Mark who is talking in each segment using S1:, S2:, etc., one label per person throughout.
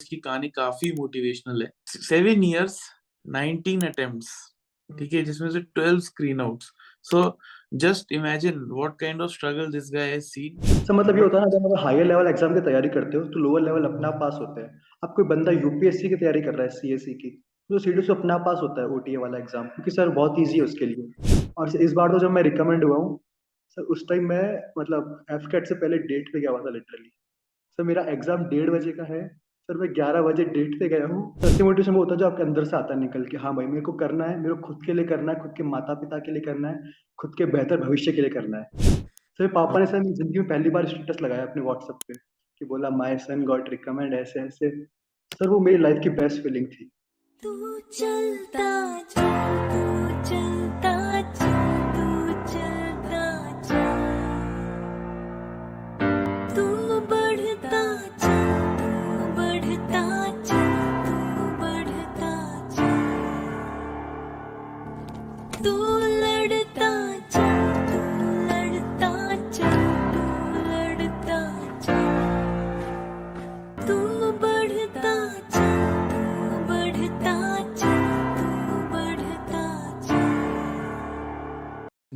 S1: इसकी कहानी काफ़ी मोटिवेशनल है। सेवन इयर्स नाइनटीन अटेम्प्ट्स ठीक है, जिसमें से twelve screen outs so just imagine what kind of struggle this guy has seen
S2: sir मतलब ये होता है ना जब आप हायर लेवल एग्ज़ाम की तैयारी करते हो तो लोअर लेवल अपना पास होते हैं। अब कोई बंदा यूपीएससी की तैयारी कर रहा है सीएससी की तो सीडी से अपना पास होता है ओटीए वाला एग्ज़ाम क्योंकि सर बहुत ईजी है उसके लिए। और इस बार तो जब मैं रिकमेंड हुआ हूँ सर उस टाइम मैं मतलब एफ़ से पहले डेट पे गया हुआ था लिटरली सर मेरा एग्ज़ाम डेढ़ बजे का है सर, मैं ग्यारह बजे डेट पे गया हूँ। सच्ची मोटिवेशन वो होता है जो आपके अंदर से आता है निकल के। हाँ भाई, मेरे को करना है, मेरे को खुद के लिए करना है, खुद के माता पिता के लिए करना है, खुद के बेहतर भविष्य के लिए करना है। सर पापा ने सर, मेरी ज़िंदगी में पहली बार स्टेटस लगाया अपने व्हाट्सएप पे, कि बोला माय सन गॉट रिकमेंड ऐसे ऐसे। सर, वो मेरी लाइफ की बेस्ट फीलिंग थी।
S3: तू चलता चल तू चल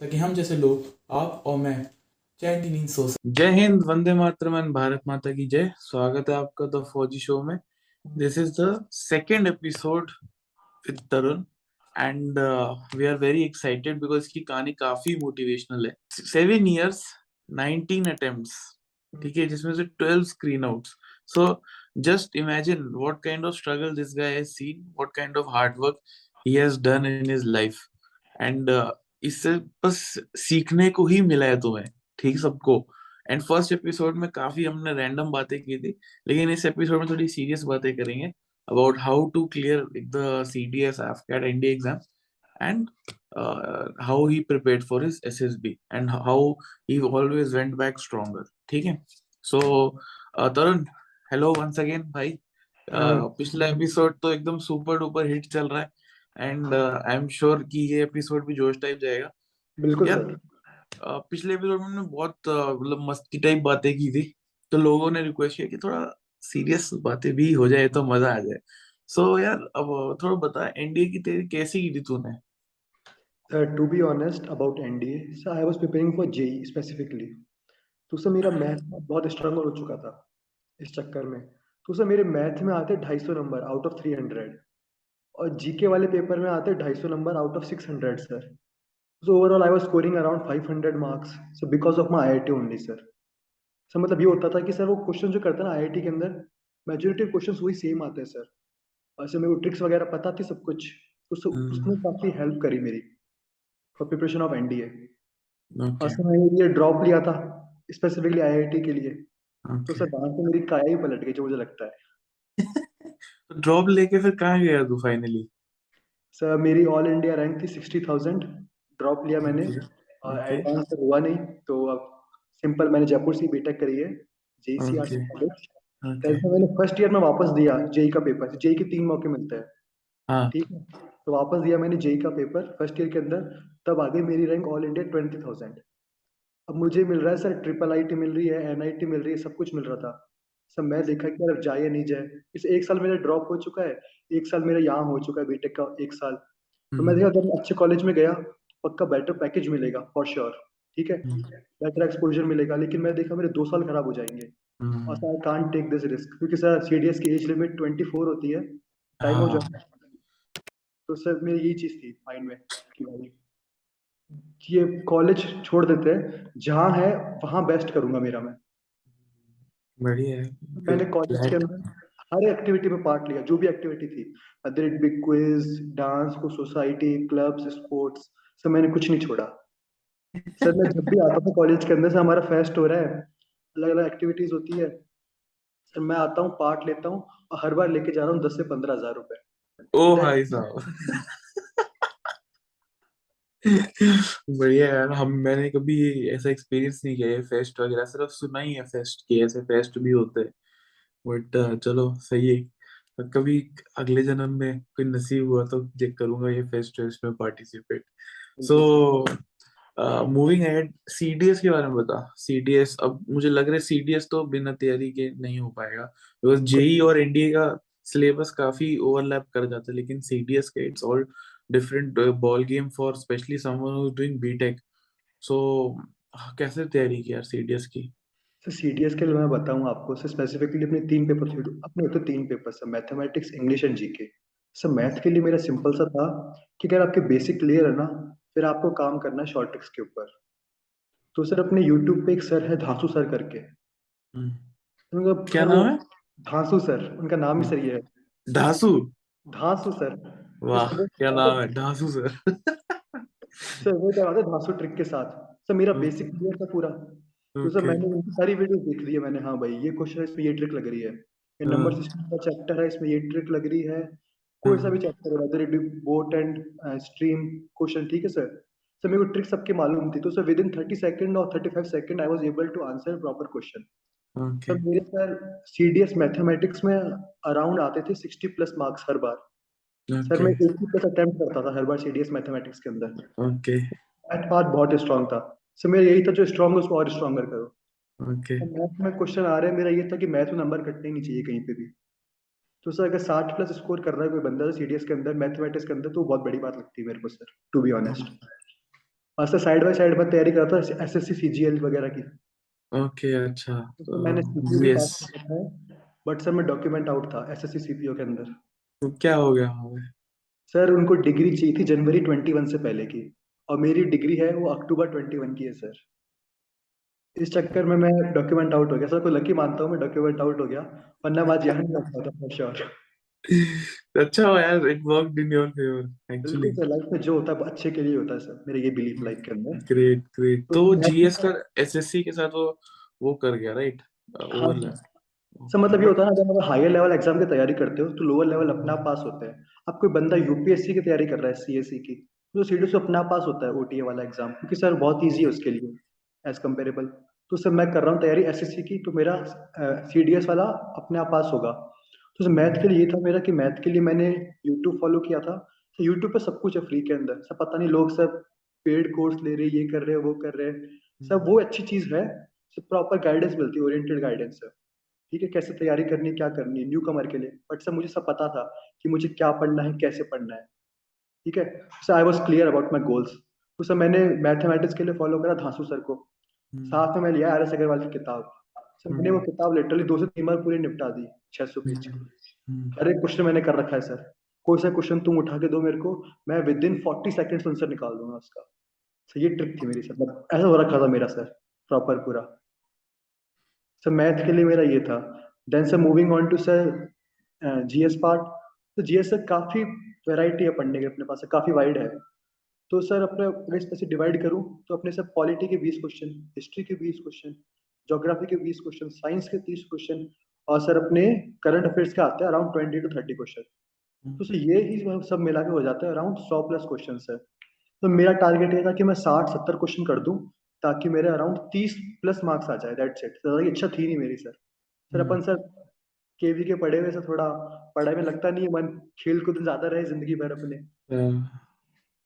S4: ताकि हम जैसे लोग, आप और मैं चैन नींद सो
S1: जय हिंद, वंदे मातरम एंड भारत माता की जय। स्वागत है आपका द फौजी शो में। This is the second episode with Tarun and we are very excited because इसकी कहानी काफ़ी मोटिवेशनल है। सेवन इयर्स नाइनटीन अटेम्प्ट्स ठीक है, जिसमें से twelve screen out so just imagine what kind of struggle this guy seen what kind of hard work he has done in his life and इससे बस सीखने को ही मिला है तुम्हें ठीक सबको एंड फ़र्स्ट एपिसोड में काफ़ी हमने रैंडम बातें की थी लेकिन इस एपिसोड में थोड़ी सीरियस बातें करेंगे about how to clear the CDS AFCAT and exam and uh, how he prepared for his SSB and how he always went back stronger. ठीक है uh, Tarun hello once again भाई uh,
S2: हाँ।
S1: पिछला episode तो एकदम super duper hit चल रहा है एंड आई एम श्योर कि ये एपिसोड भी जोश टाइप जाएगा।
S2: बिल्कुल
S1: यार uh, पिछले एपिसोड में हमने बहुत uh, मतलब मस्ती टाइप बातें की थी। तो लोगों ने रिक्वेस्ट किया कि थोड़ा सीरियस बातें भी हो जाए तो मज़ा आ जाए। सो so, यार अब थोड़ा बता एनडीए की तेरी कैसी की थी तूने?
S2: To be honest about NDA sir I was preparing for JEE specifically तो सर मेरा मैथ बहुत स्ट्रगल हो चुका था इस चक्कर में। तो सर मेरे मैथ में आते ढाई सौ number out of three hundred और जीके वाले पेपर में आते ढाई सौ number out of six hundred sir so overall I was scoring around five hundred marks so because of my I I T only sir sir मतलब ये होता था कि सर वो क्वेश्चन जो करता हैं ना आई आई टी के अंदर मेजोरिटी क्वेश्चन वही सेम आते हैं सर और सर मेरे को ट्रिक्स वगैरह पता थी सब कुछ तो सर
S1: हम्म।
S2: उसने काफ़ी हेल्प करी मेरी फॉर प्रिपरेशन ऑफ़ एनडीए और सर मैंने ये ड्रॉप लिया था स्पेसिफिकली आईआईटी के लिए. Okay.
S1: तो
S2: सर वहाँ से मेरी काया ही पलट गई जो मुझे लगता है.
S1: तो ड्रॉप लेके फिर कहाँ गया तू फाइनली
S2: सर मेरी ऑल इंडिया रैंक थी सिक्सटी थाउज़ेंड ड्रॉप लिया मैंने। और एडवांस हुआ नहीं तो अब सिंपल मैंने जयपुर से बीटेक करी है।
S1: ओके
S2: कॉलेज
S1: ओके
S2: तो मैंने फ़र्स्ट ईयर में वापस दिया जेई का पेपर जेई के तीन मौके मिलते हैं।
S1: हाँ।
S2: ठीक है? तो वापस दिया मैंने जेई का पेपर फ़र्स्ट ईयर के अंदर। तब आ गई मेरी rank all India twenty thousand अब मुझे मिल रहा है सर ट्रिपल आईटी मिल रही है एनआईटी मिल रही है सब कुछ मिल रहा था। सर मैं देखा कि यार जाए या नहीं जाए। इस एक साल मेरा ड्रॉप हो चुका है एक साल मेरा यहाँ हो चुका है बीटेक का एक साल। तो मैं
S1: हम्म,
S2: देखा अगर अच्छे कॉलेज में गया पक्का बेटर पैकेज मिलेगा फॉर श्योर ठीक है?
S1: हम्म,
S2: बेटर एक्सपोजर मिलेगा लेकिन मैं देखा मेरे दो साल खराब हो जाएँगे। और
S1: हम्म,
S2: sir I can't take this risk क्योंकि सर सीडीएस की एज लिमिट 24 होती है टाइम हो
S1: हाँ।
S2: जाए तो सर मेरी यही चीज़ थी माइंड में कि भाई ये कॉलेज छोड़ देते हैं जहाँ है वहाँ बेस्ट करूँगा मेरा मैं।
S1: बढ़िया है।
S2: मैंने कॉलेज के अंदर हर एक्टिविटी में पार्ट लिया जो भी एक्टिविटी थी other it be quiz dance को सोसाइटी क्लब्स स्पोर्ट्स सर मैंने कुछ नहीं छोड़ा। सर मैं जब भी आता था कॉलेज के अंदर से हमारा फेस्ट हो रहा है अलग अलग एक्टिविटीज़ होती है। सर मैं आता हूँ पार्ट लेता हूँ और हर बार लेके जा रहा हूँ दस से पंद्रह हज़ार रुपए।
S1: ओ भाई साहब। बढ़िया यार, हम, मैंने कभी ऐसा एक्सपीरियंस नहीं किया है फेस्ट वगैरह, सिर्फ़ सुना ही है फेस्ट के, ऐसे फेस्ट भी होते हैं। बट चलो, सही है। कभी अगले जन्म में कोई नसीब हुआ तो चेक करूँगा ये फेस्ट वेस्ट में participate so moving ahead CDS के बारे में बता। सीडीएस अब मुझे लग रहा है सीडीएस तो बिना तैयारी के नहीं हो पाएगा। बिकॉज़ जेई और एनडीए का सिलेबस काफ़ी ओवरलैप कर जाता है, लेकिन सीडीएस का it's all different ball game for specially someone who is doing BTech so कैसे तैयारी की यार सीडीएस की?
S2: सर सीडीएस के लिए मैं बताऊँ आपको सर स्पेसिफिकली अपने तीन पेपर अपने होते तीन paper sir mathematics English and GK sir math के लिए मेरा सिंपल सा था कि अगर आपके बेसिक क्लियर है ना फिर आपको काम करना है शॉर्ट ट्रिक्स के ऊपर। तो सर अपने यूट्यूब पे एक सर है धांसू सर करके।
S1: हम्म, क्या नाम है?
S2: धांसू सर उनका नाम ही सर ये है।
S1: धासु?
S2: धांसू सर
S1: वाह क्या नाम है? धासु सर।
S2: सर वो करवाते धांसू ट्रिक के साथ। सर मेरा बेसिक क्लियर था पूरा। तो सर मैंने उनकी सारी वीडियो देख ली है मैंने। हाँ भाई ये क्वेश्चन है इसमें ये ट्रिक लग रही है। ये नंबर
S1: हाँ।
S2: सिस्टम का चैप्टर है इसमें ये ट्रिक लग रही है। कोई सा भी चैप्टर है whether it boat and stream question ठीक है सर? सर मेरे को ट्रिक सबकी मालूम थी। तो sir within thirty second और thirty five second I was able to answer proper question sir मेरे सर सीडीएस मैथमेटिक्स में अराउंड आते थे सिक्सटी प्लस मार्क्स हर बार। सर मैं. एट्टी प्लस अटेम्प्ट करता था हर बार सीडीएस मैथमेटिक्स के अंदर
S1: Okay.
S2: मैथ पार्ट बहुत स्ट्रांग था सर मेरा यही था जो स्ट्रांग है उसको और स्ट्रांगर करो
S1: Okay.
S2: मैथ में क्वेश्चन आ रहे हैं मेरा ये था कि मैथ में नंबर कटने नहीं चाहिए कहीं पे भी तो सर अगर साठ प्लस स्कोर कर रहा है कोई बंदा सीडीएस के अंदर मैथमेटिक्स के अंदर तो बहुत बड़ी बात लगती है मेरे को सर टू बी ऑनेस्ट और सर साइड बाय साइड में तैयारी करता था एस एस सीजीएल वगैरह की
S1: Okay. अच्छा
S2: तो मैंने है बट सर मैं डॉक्यूमेंट आउट था एस एस सी सीपीयू के अंदर
S1: तो क्या हो गया? हमें
S2: सर उनको डिग्री चाहिए थी जनवरी 21 से पहले की। और मेरी डिग्री है वो अक्टूबर 21 की है सर इस चक्कर में मैं डॉक्यूमेंट आउट हो गया। सर को लकी मानता हूँ मैं डॉक्यूमेंट आउट हो गया। वरना मैं आज यहाँ नहीं आता था फॉर श्योर
S1: अच्छा हो यार it worked in your favour actually
S2: sir life में जो होता है अच्छे के लिए होता है सर मेरे ये बिलीफ लाइफ के अंदर।
S1: ग्रेट ग्रेट
S2: तो
S1: तो जीएस का एसएससी के साथ वो वो कर गया राइट
S2: हाँ सर मतलब ये होता है ना, जब आप हायर लेवल एग्ज़ाम की तैयारी करते हो तो लोअर लेवल अपना पास होते हैं। अब कोई बंदा यूपीएससी की तैयारी कर रहा है सीएससी की तो सीडी से अपना पास होता है ओटीए वाला एग्ज़ाम क्योंकि सर बहुत ईजी है उसके लिए एज कंपेरेबल तो सर मैं कर रहा हूँ तैयारी एसएससी की तो मेरा सीडीएस वाला अपने आप पास होगा। तो सर मैथ के लिए ये था मेरा कि मैथ के लिए मैंने यूट्यूब फॉलो किया था। तो यूट्यूब पे सब कुछ है फ्री के अंदर। सब पता नहीं, लोग सब पेड कोर्स ले रहे ये कर रहे वो कर रहे हैं। सब वो अच्छी चीज़ है, सब प्रॉपर गाइडेंस मिलती है ओरिएंटेड गाइडेंस है। ठीक है कैसे तैयारी करनी क्या करनी न्यू कमर के लिए। बट सर मुझे सब पता था कि मुझे क्या पढ़ना है कैसे पढ़ना है। ठीक है? Sir I was clear about my goals तो सर मैंने मैथमेटिक्स के लिए फॉलो करा धांसू सर को। साथ में मैं लिया आर एस अग्रवाल की किताब। सर मैंने वो किताब लिटरली दो से तीन बार पूरी निपटा दी छह सौ पेज हर एक क्वेश्चन मैंने कर रखा है सर कोई सा क्वेश्चन तुम उठा के दो मेरे को मैं within forty seconds answer निकाल दूँगा उसका। सर ये ट्रिक थी मेरी सर मतलब ऐसा हो रखा था मेरा सर प्रॉपर पूरा। सर मैथ के लिए मेरा ये था। Then sir moving on to sir GS part तो जीएस सर काफ़ी वैरायटी है पढ़ने के अपने पास काफ़ी वाइड है। तो सर अपने अगर इस से डिवाइड करूँ तो अपने सर पॉलिटी के 20 क्वेश्चन हिस्ट्री के 20 क्वेश्चन जोग्राफी के 20 क्वेश्चन साइंस के 30 क्वेश्चन और सर अपने करंट अफेयर्स के आते हैं around twenty to thirty question तो सर ये ही सब मिला के हो जाता है अराउंड सौ प्लस क्वेश्चन है तो मेरा टारगेट ये था कि मैं साठ, सत्तर क्वेश्चन कर दूँ ताकि मेरे अराउंड तीस प्लस मार्क्स आ जाए दैट्स इट ज़्यादा इच्छा थी नहीं मेरी सर सर अपन सर केवी के पढ़े हुए सर थोड़ा पढ़ाई में लगता नहीं है मन खेल कूद ज़्यादा रहे ज़िंदगी भर अपने।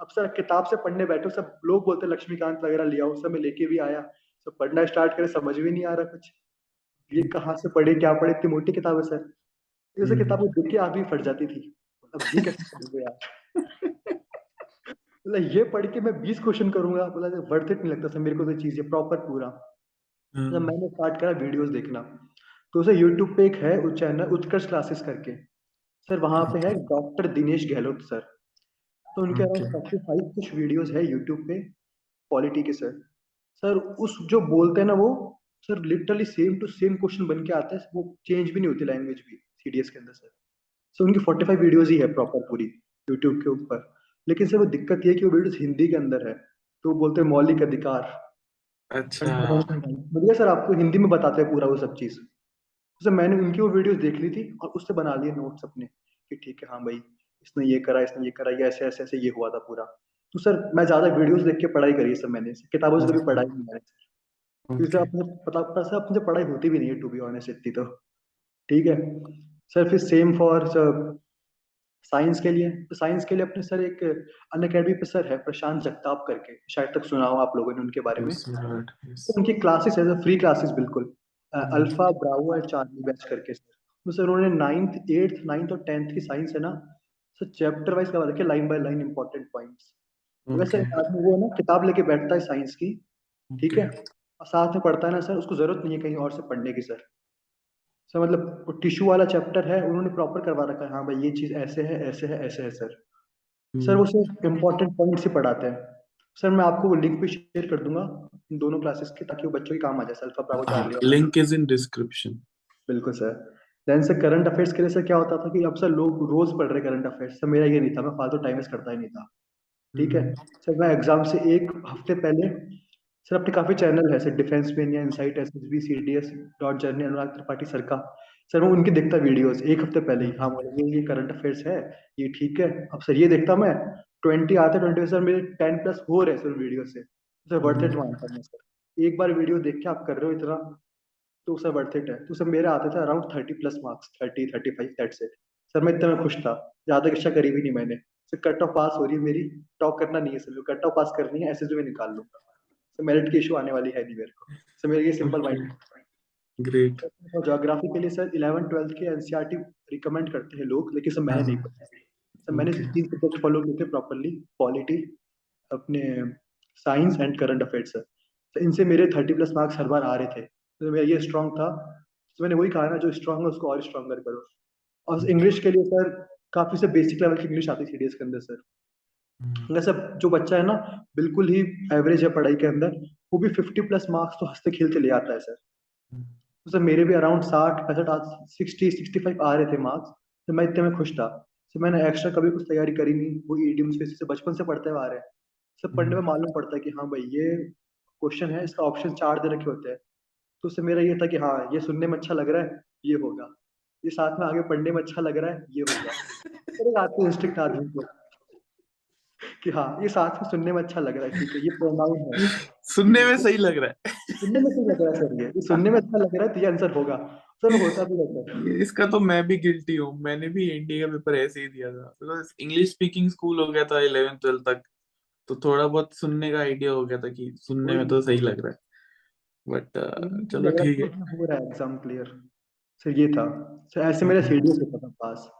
S2: अब सर किताब से पढ़ने बैठो सब लोग बोलते हैं लक्ष्मीकांत वगैरह लिया हो सब मैं लेके भी आया। सब पढ़ना स्टार्ट करे समझ भी नहीं आ रहा कुछ। ये कहाँ से पढ़े क्या पढ़े इतनी मोटी किताब है सर ये सर किताब देख के आप भी फट जाती थी। अब ये कैसे यार? मतलब ये पढ़ के मैं 20 क्वेश्चन करूँगा। बोला वर्थ इट नहीं लगता सर मेरे को तो चीज़ ये प्रॉपर पूरा। जब मैंने स्टार्ट करा वीडियोस देखना। तो सर यूट्यूब पे एक है चैनल उत्कर्ष क्लासेस करके। सर वहाँ पे है डॉक्टर दिनेश गहलोत सर। तो उनके अराउंड फाइव कुछ वीडियोस है यूट्यूब पे क्वालिटी के सर। सर उस जो बोलते हैं ना वो sir literally same to same question बन के आता है वो चेंज भी नहीं होती लैंग्वेज भी सीडीएस के अंदर सर। सर उनकी फोर्टी फाइव वीडियोज़ ही है प्रॉपर पूरी यूट्यूब के ऊपर। लेकिन सर वो दिक्कत ये कि वो वीडियोस हिंदी के अंदर है तो वो बोलते हैं मौलिक अधिकार।
S1: अच्छा।
S2: बढ़िया सर आपको हिंदी में बताते हैं पूरा वो सब चीज़। तो सर मैंने उनकी वो वीडियोस देख ली थी और उससे बना लिए नोट्स अपने कि ठीक है हाँ भाई इसने ये करा इसने ये करा ये ऐसे ऐसे ऐसे ये हुआ था पूरा। तो सर मैं ज़्यादा वीडियोस देख के पढ़ाई करी है सर मैंने किताबों से कभी पढ़ाई नहीं मैंने क्योंकि सर. अपने पता पता सर अपने से पढ़ाई होती भी नहीं है टू बी ऑनेस्ट इतनी तो। ठीक है। सर फिर सेम फॉर साइंस के लिए तो साइंस के लिए अपने सर एक अन अकेडमी पे सर है प्रशांत जगताप करके। शायद तक सुना हो आप लोगों ने उनके बारे में. तो उनकी क्लासेस है फ्री क्लासेस बिल्कुल। Alpha bravo and Charlie batch करके सर। तो सर उन्होंने नाइन्थ एट्थ नाइन्थ और टेंथ की साइंस है ना सर चैप्टर वाइज करवा रखे line by line important points वैसे. आदमी वो है ना किताब लेके बैठता है साइंस की ठीक है? और साथ में पढ़ता है ना सर उसको ज़रूरत नहीं है कहीं और से पढ़ने की सर। सर मतलब टिश्यू वाला चैप्टर है उन्होंने प्रॉपर करवा रखा है। हाँ भाई ये चीज़ ऐसे है ऐसे है ऐसे है सर सर वो
S1: Hmm.
S2: सिर्फ़ इम्पोर्टेंट पॉइंट्स ही पढ़ाते हैं। सर मैं आपको वो लिंक भी शेयर कर दूँगा इन दोनों क्लासेस के ताकि वो बच्चों के काम आ जाए alpha bravo Charlie
S1: link is in description.
S2: बिल्कुल sir then sir current affairs के लिए सर क्या होता था कि अब सर लोग रोज पढ़ रहे करंट अफेयर्स सर मेरा ये नहीं था मैं फालतू टाइम वेस्ट करता ही नहीं था। ठीक है. सर मैं एग्ज़ाम से एक हफ़्ते पहले सर अपने काफ़ी चैनल है सर डिफेंस में या insight S S B C D S dot journey Anurag Tripathi sir का सर मैं उनकी देखता वीडियोस एक हफ़्ते पहले ही। हाँ बोले ये करंट अफेयर्स है ये ठीक है। अब सर ये देखता मैं ट्वेंटी आते ट्वेंटी सर मेरे टेन प्लस हो रहे सर वीडियो से। सर वर्थ इट मानता हूँ मैं सर। एक बार वीडियो देख के आप कर रहे हो इतना तो सर वर्थ इट है। तो सर मेरे आते थे around thirty plus marks thirty thirty five that's it sir मैं इतना खुश था ज़्यादा इच्छा करी भी नहीं मैंने। सर कट ऑफ़ पास हो रही है मेरी टॉप करना नहीं है सर कट ऑफ़ पास करनी है एस में निकाल लूँगा। सर मेरिट की इशू आने वाली है मेरे को। सर मेरे ये सिंपल. माइंड. और ज्योग्राफी के लिए सर 11 12th के एनसीईआरटी रिकमेंड करते हैं लोग लेकिन सर मैंने नहीं पढ़ा। सर मैंने. तीन सब्जेक्ट फॉलो किए थे प्रॉपरली पॉलिटी अपने science and current affairs sir तो इनसे मेरे 30 प्लस मार्क्स हर बार आ रहे थे। तो मेरा ये स्ट्रांग था। तो मैंने वही कहा ना जो स्ट्रांग है उसको और स्ट्रांगर करो। और इंग्लिश के लिए सर काफ़ी से बेसिक लेवल की इंग्लिश आती थी सीडीएस के अंदर सर अगर सब जो बच्चा है ना बिल्कुल ही एवरेज है पढ़ाई के अंदर वो भी 50 प्लस मार्क्स तो हँसते खेलते ले आता है सर
S1: Hmm.
S2: तो सर मेरे भी अराउंड साठ पैंसठ सिक्सटी सिक्सटी फाइव आ रहे थे मार्क्स तो मैं इतने में खुश था। तो मैंने एक्स्ट्रा कभी कुछ तैयारी करी नहीं वो ईडीएम्स पे से बचपन से पढ़ते हुए आ रहे हैं। सब पढ़ने में मालूम पड़ता है कि हाँ भाई ये क्वेश्चन है इसका ऑप्शन चार दे रखे होते हैं। तो उससे मेरा ये था कि हाँ ये सुनने में अच्छा लग रहा है ये होगा। ये साथ में आगे पढ़ने में अच्छा लग रहा है ये होगा। आते हैं आदमी को कि हाँ ये साथ में सुनने में अच्छा लग रहा है ठीक है ये प्रोनाउन है।
S1: सुनने में सही लग रहा है।
S2: सुनने में सही लग रहा है सर ये। सुनने में अच्छा लग रहा है तो ये आंसर होगा। सर होता भी रहता है।
S1: इसका तो मैं भी गिल्टी हूँ। मैंने भी एनडीए का पेपर ऐसे ही दिया था। बिकॉज़ इंग्लिश स्पीकिंग स्कूल हो गया था इलेवन ट्वेल्थ तक तो थोड़ा बहुत सुनने का आइडिया हो गया था कि सुनने में तो सही लग रहा है। बट uh, चलो ठीक है।
S2: हो रहा है एग्ज़ाम क्लियर सर ये था। सर ऐसे मेरा सीडीएस होता था पास।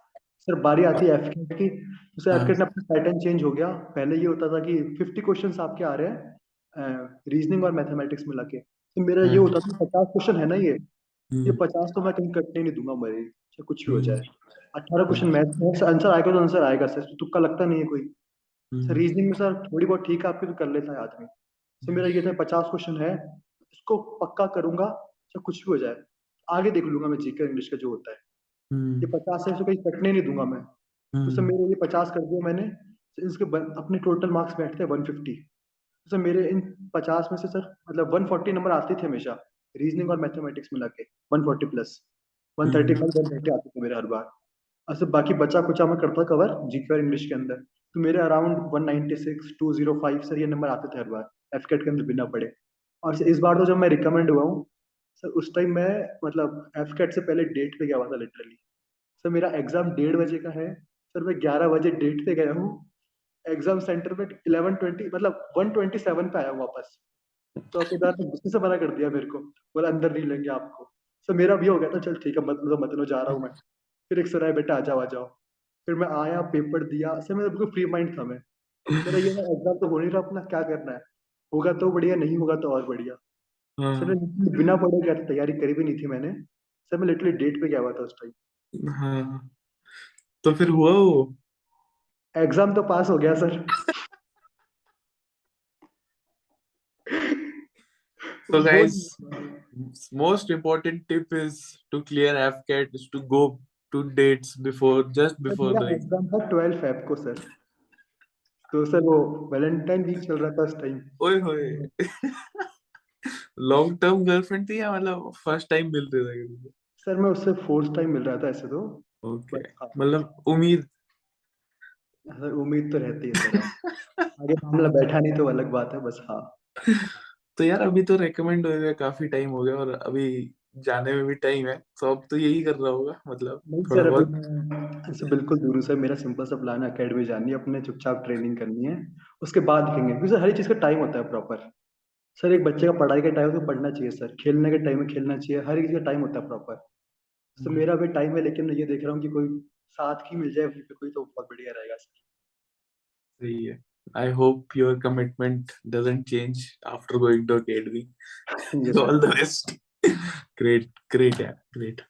S2: सर बारी आती है एफकेट की तो सर
S1: हाँ।
S2: एफकेट में अपना पैटर्न चेंज हो गया। पहले ये होता था कि 50 क्वेश्चंस आपके आ रहे हैं रीजनिंग और मैथमेटिक्स मिला के। तो मेरा ये
S1: हाँ।
S2: होता था पचास क्वेश्चन है ना ये? ये
S1: हम्म,
S2: पचास तो मैं कहीं कटने नहीं दूँगा मेरे चाहे कुछ भी हो
S1: हम्म।
S2: जाए अट्ठारह क्वेश्चन मैथ में आंसर आएगा तो आंसर आएगा सर। तुक्का लगता नहीं है कोई। सर
S1: हम्म,
S2: रीजनिंग में सर थोड़ी बहुत ठीक है आपकी तो कर लेता है आदमी सर मेरा ये था पचास क्वेश्चन है इसको पक्का करूँगा चाहे कुछ भी हो जाए। आगे देख लूँगा मैं जीके इंग्लिश का जो होता है। ये
S1: हम्म,
S2: पचास है इसको कहीं कटने नहीं दूँगा मैं। तो सर
S1: हम्म,
S2: मेरे ये पचास कर दिया मैंने। तो इसके बन- अपने टोटल मार्क्स बैठते हैं वन फिफ्टी तो सर मेरे इन पचास में से सर मतलब वन फोर्टी नंबर आते थे हमेशा। रीजनिंग और मैथमेटिक्स मिला के one forty plus one thirty five one thirty आते थे मेरे हर बार। और सर बाकी बचा कुचा मैं करता कवर जीके और इंग्लिश के अंदर। तो मेरे around one ninety six to zero five sir ये नंबर आते थे हर बार। एफ़ के अंदर बिना पड़े और सर इस बार तो जब मैं रिकमेंड हुआ हूँ सर उस टाइम मैं मतलब एफ़ कैट से पहले डेट पे गया हुआ था लिटरली सर मेरा एग्ज़ाम डेढ़ बजे का है। सर मैं ग्यारह बजे डेट पे गया हूँ। एग्ज़ाम सेंटर में इलेवन ट्वेंटी मतलब वन ट्वेंटी सेवन पे आया वापस। तो चौकीदार ने गुस्से से मना कर दिया मेरे को। बोला, अंदर नहीं लेंगे आपको। सर मेरा भी हो गया था, चल ठीक है, मत मतलब मत लो, जा रहा हूँ मैं। फिर एक सर आया बेटा, आ जाओ आ जाओ। फिर मैं आया पेपर दिया। सर मेरा बिल्कुल फ्री माइंड था मैं। मेरा ये एग्ज़ाम तो हो नहीं रहा, अपना क्या करना है? होगा तो बढ़िया, नहीं होगा तो और बढ़िया। सर
S1: हाँ
S2: मैं बिना पढ़े था तैयारी करी भी नहीं थी मैंने। सर मैं लिटरली डेट पे गया हुआ था उस टाइम
S1: हाँ। तो फिर हुआ वो?
S2: एग्ज़ाम तो पास हो गया सर।
S1: So
S2: वो-
S1: guys, most important tip is to clear FCAT is to go to dates before just
S2: sir,
S1: before the
S2: exam था ट्वेल्व फेब को सर। तो सर वो वैलेंटाइन वीक चल रहा था उस टाइम
S1: ओए होए। लॉन्ग टर्म गर्लफ्रेंड थी या मतलब फ़र्स्ट टाइम मिल रहे थे?
S2: सर मैं उससे फोर्थ टाइम मिल रहा था ऐसे तो।
S1: ओके
S2: हाँ।
S1: मतलब उम्मीद?
S2: सर उम्मीद तो रहती है आगे मामला बैठा नहीं तो अलग बात है बस हाँ।
S1: तो यार अभी तो रेकमेंड हो गया काफ़ी टाइम हो गया और अभी जाने में भी टाइम है तो अब तो यही कर रहा होगा मतलब
S2: नहीं सर अभी बिल्कुल दूर सर मेरा सिंपल सा प्लान है अकेडमी जानी है अपने चुपचाप ट्रेनिंग करनी है उसके बाद देखेंगे क्योंकि सर हर चीज़ का टाइम होता है प्रॉपर सर एक बच्चे का पढ़ाई का टाइम तो पढ़ना चाहिए सर। खेलने के टाइम में खेलना चाहिए। हर एक चीज़ का टाइम होता है प्रॉपर तो मेरा भी टाइम है लेकिन मैं ये देख रहा हूँ कि कोई साथ ही मिल जाए वहीं पे कोई तो बहुत बढ़िया रहेगा सर।
S1: सही है। I hope your commitment doesn't change after going to
S2: sir
S1: all the best great great यार ग्रेट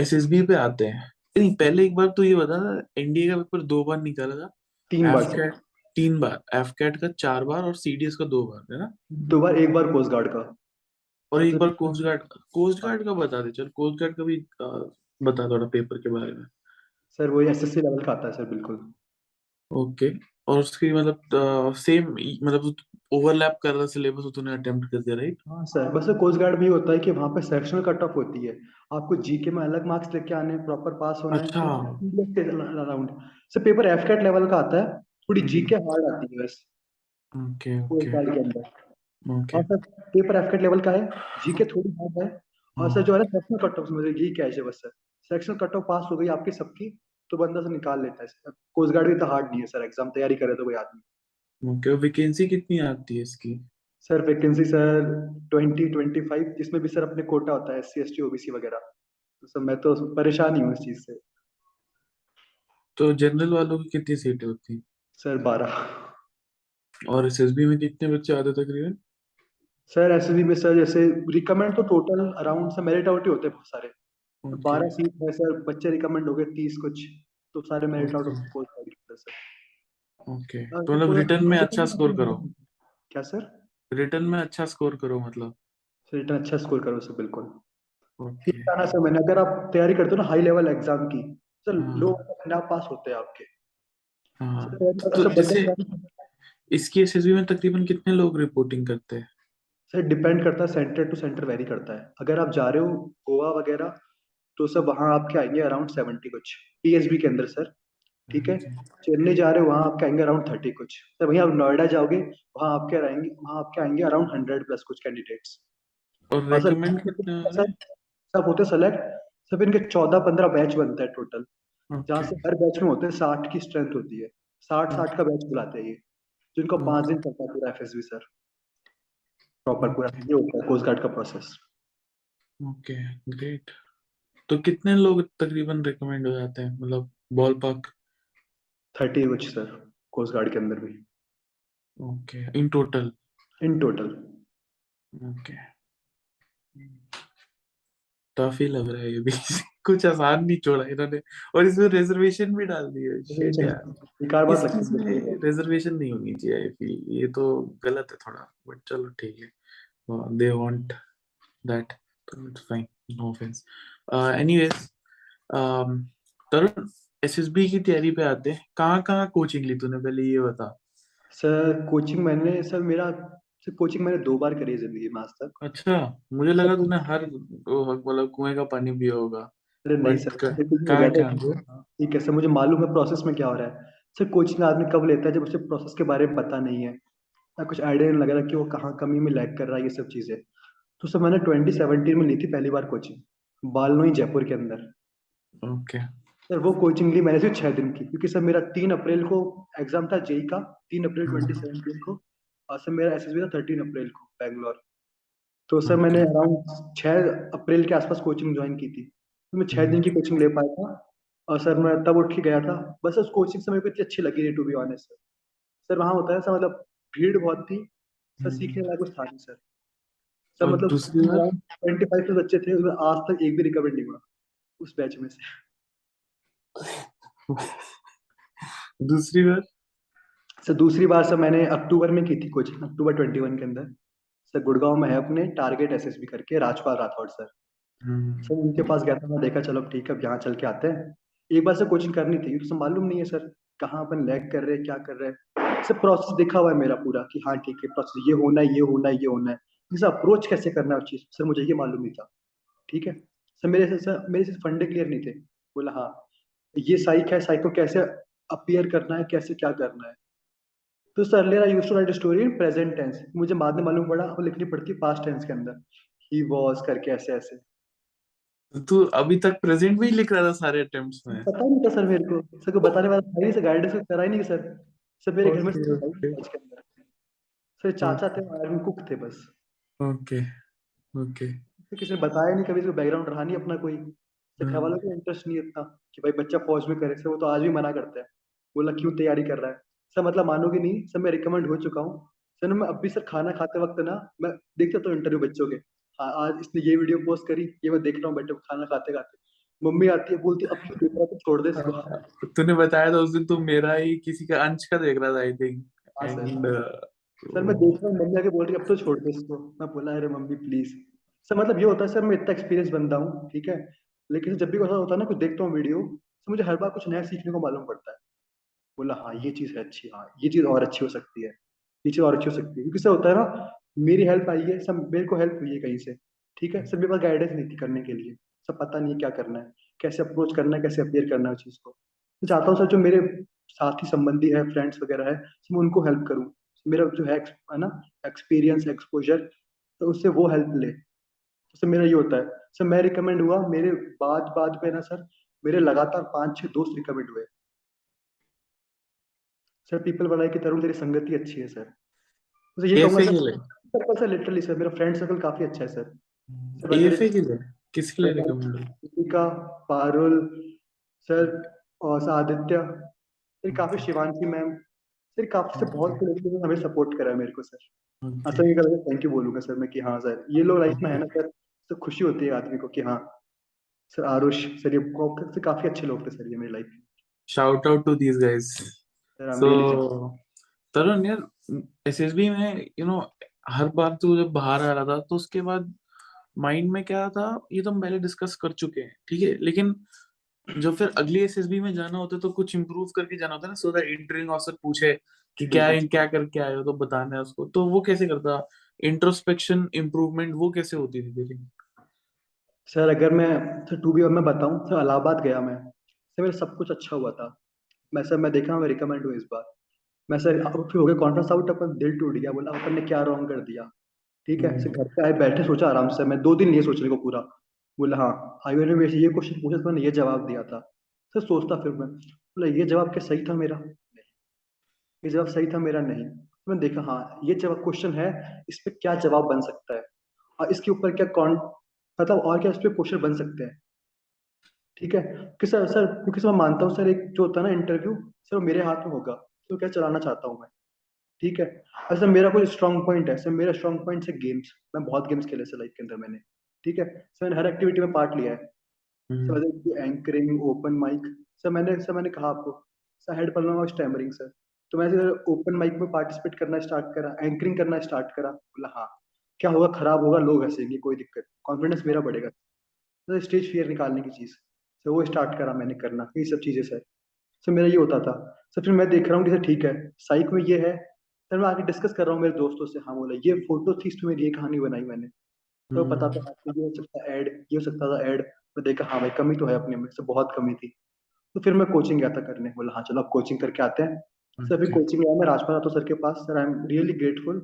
S1: एसएसबी पे आते हैं। नहीं पहले एक बार तो ये बता एनडीए का पेपर दो बार निकाला था।
S2: तीन बार
S1: तीन बार एफकैट का चार बार और सीडीएस का दो बार है ना?
S2: दो बार एक बार कोस्ट गार्ड का।
S1: और एक बार कोस्ट गार्ड कोस्ट गार्ड का बता दे चल कोस्ट गार्ड का भी बता थोड़ा पेपर के बारे में।
S2: सर वही एसएससी लेवल का आता है सर बिल्कुल।
S1: ओके और उसकी मतलब सेम मतलब ओवरलैप कर रहा सिलेबस तूने अटेम्प्ट कर दिया राइट
S2: हाँ सर बस कोस्ट गार्ड भी होता है कि वहाँ पे सेक्शनल कट ऑफ़ होती है। आपको जीके में अलग मार्क्स लेके आने प्रॉपर पास होना है
S1: अच्छा
S2: around sir paper AFCAT level का आता है। थोड़ी
S1: हम्म।
S2: जीके हार्ड आती है बस।
S1: Okay okay.
S2: गार्ड के अंदर।
S1: ओके।
S2: हाँ sir paper AFCAT level का है? जीके थोड़ी हार्ड है। और सर जो है सेक्शनल कट ऑफ़ समझ यही क्या है बस sir? Sectional cut off pass हो गई आपकी सबकी तो बंदा से निकाल लेता है कोस्ट गार्ड भी इतना हार्ड नहीं है सर एग्ज़ाम तैयारी करे तो कोई आदमी
S1: ओके वैकेंसी कितनी आती है इसकी?
S2: Sir vacancy sir twenty twenty five जिसमें भी सर अपने कोटा होता है S C S T OBC वगैरह। तो सर मैं तो परेशान ही हूँ इस चीज़ से।
S1: तो जनरल वालों की कितनी सीटें होती? हैं
S2: सर बारह।
S1: और एसएसबी में कितने बच्चे आते तकरीबन?
S2: सर एस में सर जैसे रिकमेंड तो total around sir merit out ही होते हैं बहुत सारे। बारह सीट है सर बच्चे रिकमेंड हो गए तीस कुछ तो सारे merit out
S1: okay
S2: course sir
S1: okay तो मतलब रिटर्न में अच्छा स्कोर करो।
S2: क्या सर
S1: रिटर्न में अच्छा स्कोर करो मतलब।
S2: सर रिटर्न अच्छा स्कोर करो सर बिल्कुल। ठीक है ना सर मैंने अगर आप तैयारी करते हो ना हाई लेवल एग्ज़ाम की सर। लोग अपने आप पास होते हैं आपके।
S1: हाँ।
S2: सर,
S1: तो जैसे इसकी एसएसबी में तकरीबन कितने लोग रिपोर्टिंग करते हैं?
S2: सर डिपेंड करता है सेंटर टू सेंटर वेरी करता है। अगर आप जा रहे हो गोवा वगैरह तो सर वहाँ आपके आएँगे अराउंड सेवेंटी कुछ। पीएसबी के अंदर सर। ठीक है? चेन्नई जा रहे हो वहाँ आपके आएँगे अराउंड थर्टी कुछ। सर वहीं आप नोएडा जाओगे वहाँ आपके आएँगे वहाँ आपके आएँगे अराउंड हंड्रेड प्लस कुछ कैंडिडेट्स
S1: और
S2: सर।
S1: रेकमेंड हो?
S2: सर सब होते सेलेक्ट सब इनके चौदह पंद्रह बैच बनता है टोटल जहाँ से हर बैच में होते हैं साठ की स्ट्रेंथ होती है। साठ साठ का बैच बुलाते हैं ये जिनको पाँच दिन चलता है पूरा एफ़ सर। प्रॉपर पूरा ये होता है कोस्ट गार्ड का प्रोसेस
S1: ओके ग्रेट तो कितने लोग तकरीबन रिकमेंड हो जाते हैं? मतलब बॉल पार्क
S2: थर्टी कुछ सर कोस्ट गार्ड के अंदर भी।
S1: Okay in total
S2: in total
S1: okay. Tough ही लग रहा है ये भी। कुछ आसान नहीं छोड़ा इन्होंने। और इसमें रिजर्वेशन भी डाल दी है।
S2: है
S1: रिजर्वेशन नहीं होनी चाहिए आई फील ये तो गलत है थोड़ा बट चलो ठीक है। दे वांट दैट तो it's fine no offence anyways Tarun SSB की तैयारी पे आते हैं। कहाँ कहाँ कोचिंग ली तूने? पहले ये बता।
S2: सर कोचिंग मैंने सर मेरा सर कोचिंग मैंने दो बार करी है ज़िंदगी में आज तक।
S1: अच्छा मुझे लगा तूने हर मतलब कुएँ का पानी पिया होगा।
S2: अरे नहीं
S1: But
S2: सर
S1: क-
S2: में
S1: कहाँ
S2: गया
S1: क्या
S2: था ठीक है सर मुझे मालूम है प्रोसेस में क्या हो रहा है। सर कोचिंग आदमी कब लेता है जब उसे प्रोसेस के बारे में पता नहीं है? ना कुछ आइडिया नहीं लग रहा कि वो कहाँ कमी में लैग कर रहा है ये सब चीज़ें। तो सर मैंने 2017 में ली थी पहली बार कोचिंग बालनोई जयपुर के अंदर।
S1: ओके।
S2: सर वो कोचिंग ली मैंने सिर्फ़ छह दिन की क्योंकि सर मेरा तीन अप्रैल को एग्ज़ाम था जेई का तीन अप्रैल
S1: ट्वेंटी
S2: 2017 को। और सर मेरा एसएसबी था थर्टीन अप्रैल को बैंगलोर। तो सर मैंने अराउंड छह अप्रैल के आसपास कोचिंग ज्वाइन की थी। तो मैं छह दिन की कोचिंग ले पाया था और सर मैं तब उठ के गया था। बस उस कोचिंग से मेरे को इतनी अच्छी लगी थी to be honest sir sir वहाँ होता है सर मतलब भीड़ बहुत थी। सर
S1: हम्म।
S2: सीखने वाला कुछ था नहीं सर। सर मतलब? ट्वेंटी फाइव बच्चे थे उसमें आज तक एक भी रिकवर नहीं हुआ उस बैच में से।
S1: दूसरी बार
S2: सर दूसरी बार सर मैंने अक्टूबर में की थी कोचिंग अक्टूबर ट्वेंटी वन के अंदर। सर गुड़गांव में है अपने टारगेट एसएसबी करके राजपाल राठौड़ सर सर उनके पास गया था मैं देखा चलो ठीक है अब यहाँ चल के आते हैं। एक बार सर कोचिंग करनी थी सर मालूम नहीं है सर कहाँ अपन लैग कर रहे हैं क्या कर रहे हैं। सर प्रोसेस देखा हुआ है मेरा पूरा कि हाँ ठीक है प्रोसेस ये होना है ये होना है ये होना है। सर अप्रोच कैसे करना है उस चीज़? सर मुझे ये मालूम नहीं था ठीक है? सर मेरे से सर मेरे से फंडे क्लियर नहीं थे। बोला हाँ ये साइक है साइक को कैसे अपीयर करना है कैसे क्या करना है? तो sir earlier I used to write story in present tense मुझे बाद में मालूम पड़ा वो लिखनी पड़ती है पास्ट टेंस के अंदर. ही वाज करके ऐसे ऐसे.
S1: तू अभी तक प्रेजेंट में ही लिख रहा था सारे अटेम्प्ट्स में?
S2: पता नहीं था सर मेरे को. सर को बताने वाला था ही नहीं सर गाइडेंस करा ही नहीं सर. सर मेरे घर में सर चाचा थे आर्मी कुक थे बस.
S1: ओके ओके
S2: तो किसी ने बताया नहीं कभी इसको बैकग्राउंड रहा नहीं अपना कोई. घर। वालों को इंटरेस्ट नहीं इतना कि भाई बच्चा फौज में करे सर वो तो आज भी मना करता है. बोला क्यों तैयारी कर रहा है? सर मतलब मानोगे नहीं सर मैं रिकमेंड हो चुका हूँ। सर मैं अब भी सर खाना खाते वक्त ना मैं देखता तो इंटरव्यू बच्चों के। हाँ आज इसने ये वीडियो पोस्ट करी ये मैं देख रहा हूँ बैठे खाना खाते खाते। मम्मी आती है बोलती अब क्यों देख रहा तो छोड़ दे इसको
S1: तूने बताया था उस दिन तू मेरा ही किसी का अंश का देख रहा था आई थिंक
S2: हाँ सर। मैं देख रहा हूँ मम्मी आके बोल रही अब तो छोड़ दे इसको। मैं बोला अरे मम्मी प्लीज़ सर मतलब ये होता है सर मैं इतना एक्सपीरियंस बंदा हूँ ठीक है? लेकिन जब भी ऐसा होता है ना कुछ देखता हूँ वीडियो तो मुझे हर बार कुछ नया सीखने को मालूम पड़ता है। बोला हाँ ये चीज़ है अच्छी हाँ ये चीज़ और अच्छी हो सकती है, ये चीज़ और अच्छी हो सकती है। क्योंकि सर होता है ना, मेरी हेल्प आई है, सब, मेरे को हेल्प हुई है कहीं से, ठीक है? सब मेरे पास गाइडेंस नहीं थी करने के लिए, सब पता नहीं क्या करना है, कैसे अप्रोच करना है, कैसे अपेयर करना है उस चीज़ को। मैं चाहता हूँ, सर, जो मेरे साथी संबंधी है फ्रेंड्स वगैरह है मैं उनको हेल्प करूँ, मेरा जो है है ना एक्सपीरियंस एक्सपोजर तो उससे वो हेल्प ले। तो मेरा ये होता है, सर, मैं रिकमेंड हुआ, मेरे बाद बाद में ना, सर, मेरे लगातार पाँच छह दोस्त रिकमेंड हुए सर पीपल बनाए की तरह तेरी संगति अच्छी है सर तो ये कहूँगा
S1: के
S2: सर लिटरली सर मेरा फ्रेंड सर्कल काफ़ी अच्छा है सर
S1: एएफए के लिए किसके लिए रिकमेंड
S2: दीपिका पारुल सर और आदित्य सर काफ़ी शिवांशी मैम सर काफ़ी से बहुत से लोगों ने हमें सपोर्ट करा है मेरे को सर हाँ सर ये कल थैंक यू बोलूँगा सर मैं कि हाँ सर ये लोग लाइफ में है ना सर तो खुशी होती है आदमी को कि हाँ सर आरुष सर ये काफ़ी अच्छे लोग थे सर ये मेरी लाइफ में
S1: shout out to these guys so Tarun यार एसएसबी में यू नो हर बार तू जब बाहर आ रहा था तो उसके बाद माइंड में क्या था ये तो हम पहले डिस्कस कर चुके हैं ठीक है? लेकिन जो फिर अगली एसएसबी में जाना होता है तो कुछ इम्प्रूव करके जाना होता है ना सो दैट इंटरिंग ऑफिसर पूछे कि क्या
S2: बिल्कुल।
S1: क्या करके आए हो तो बताना है उसको। तो वो कैसे करता? इंट्रोस्पेक्शन इम्प्रूवमेंट वो कैसे होती थी तेरी?
S2: सर अगर मैं सर टू बी और मैं बताऊँ सर इलाहाबाद गया मैं सर मेरा सब कुछ अच्छा हुआ था। मैं सर मैं देखा मैं रिकमेंड हुआ इस बार। मैं सर अब फिर हो गया कॉन्फ्रेंस आउट अपन दिल टूट गया बोला अपन ने क्या रॉन्ग कर दिया। ठीक है
S1: हम्म।
S2: घर पे आए बैठे सोचा आराम से मैं दो दिन लिए सोचने को पूरा। बोला हाँ हाईवे ने मेरे ये क्वेश्चन पूछा तो मैंने ये जवाब दिया था। सर सोचता फिर मैं बोला ये जवाब क्या सही था मेरा? नहीं। ये जवाब सही था मेरा नहीं। तो मैंने देखा हाँ ये जवाब क्वेश्चन है इस पे क्या जवाब बन सकता है? और इसके ऊपर क्या कौन मतलब और क्या इस पर क्वेश्चन बन सकते हैं? ठीक है? कि सर सर क्योंकि सर मैं मानता हूँ सर एक जो होता है ना इंटरव्यू सर मेरे हाथ में होगा तो क्या चलाना चाहता हूँ मैं? ठीक है? और सर मेरा कोई स्ट्रॉन्ग पॉइंट है सर मेरा स्ट्रॉन्ग पॉइंट है गेम्स मैं बहुत गेम्स खेले सर लाइफ के अंदर मैंने ठीक है? सर मैंने हर एक्टिविटी में पार्ट लिया है।
S1: हम्म,
S2: sir anchoring open mic sir मैंने सर मैंने कहा आपको सर हेड प्रॉब्लम और स्टैमरिंग सर तो मैंने ओपन माइक में पार्टिसिपेट करना स्टार्ट करा एंकरिंग करना स्टार्ट करा बोला हाँ क्या होगा खराब होगा लोग हंसेंगे कोई दिक्कत कॉन्फिडेंस मेरा बढ़ेगा। तो स्टेज फियर निकालने की चीज़। सर वो स्टार्ट करा मैंने करना ये सब चीज़ें सर सर मेरा ये होता था। सर फिर मैं देख रहा हूँ कि सर ठीक है साइक में ये है। सर मैं आगे डिस्कस कर रहा हूँ मेरे दोस्तों से। हाँ बोला ये फ़ोटो थी इसमें मेरी ये कहानी बनाई मैंने। तो पता था हाँ, ये हो सकता है ऐड ये हो सकता था ऐड मैं देखा हाँ भाई कमी तो है अपने में से बहुत कमी थी। तो फिर मैं कोचिंग गया था करने। बोला हाँ चलो अब कोचिंग करके आते हैं। सर फिर कोचिंग गया मैं राजपाल राठौर सर के पास। Sir I am really grateful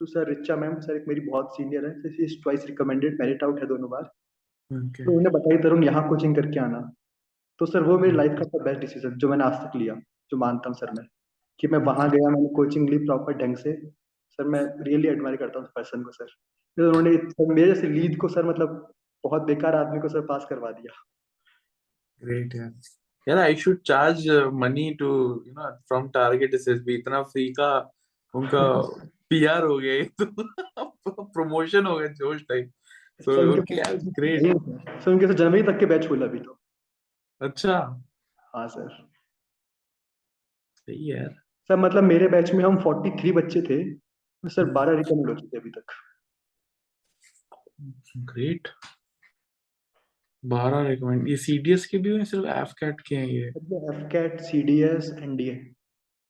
S2: तो सर रिचा मैम सर एक मेरी बहुत सीनियर है। She is twice recommended merit out है दोनों बार।
S1: Okay.
S2: तो उन्हें बताई तरुण यहाँ कोचिंग करके आना। तो सर वो मेरी लाइफ का बेस्ट डिसीज़न जो मैंने आज तक लिया जो मानता हूँ सर मैं कि मैं वहाँ गया मैंने कोचिंग ली प्रॉपर ढंग से। सर मैं रियली एडमायर करता हूँ पर्सन को सर। फिर उन्होंने सर मेरे जैसे लीड को सर मतलब बहुत बेकार आदमी को सर पास करवा दिया।
S1: Great, यार यार I should charge money to you know from target SSB इतना फ्री का उनका पीआर हो गया ये तो। प्रमोशन हो गया जोश टाइप सो
S2: सर उनके
S1: ग्रेट
S2: सर उनके सर जनवरी तक के बैच खुला अभी तो।
S1: अच्छा।
S2: हाँ सर।
S1: सही है
S2: सर मतलब मेरे बैच में हम 43 बच्चे थे सर 12 रिकमेंड हो चुके अभी तक।
S1: ग्रेट बारह रिकमेंड ये सीडीएस के भी हुए सिर्फ़ एफ़ कैट के हैं ये?
S2: F CAT CDS NDA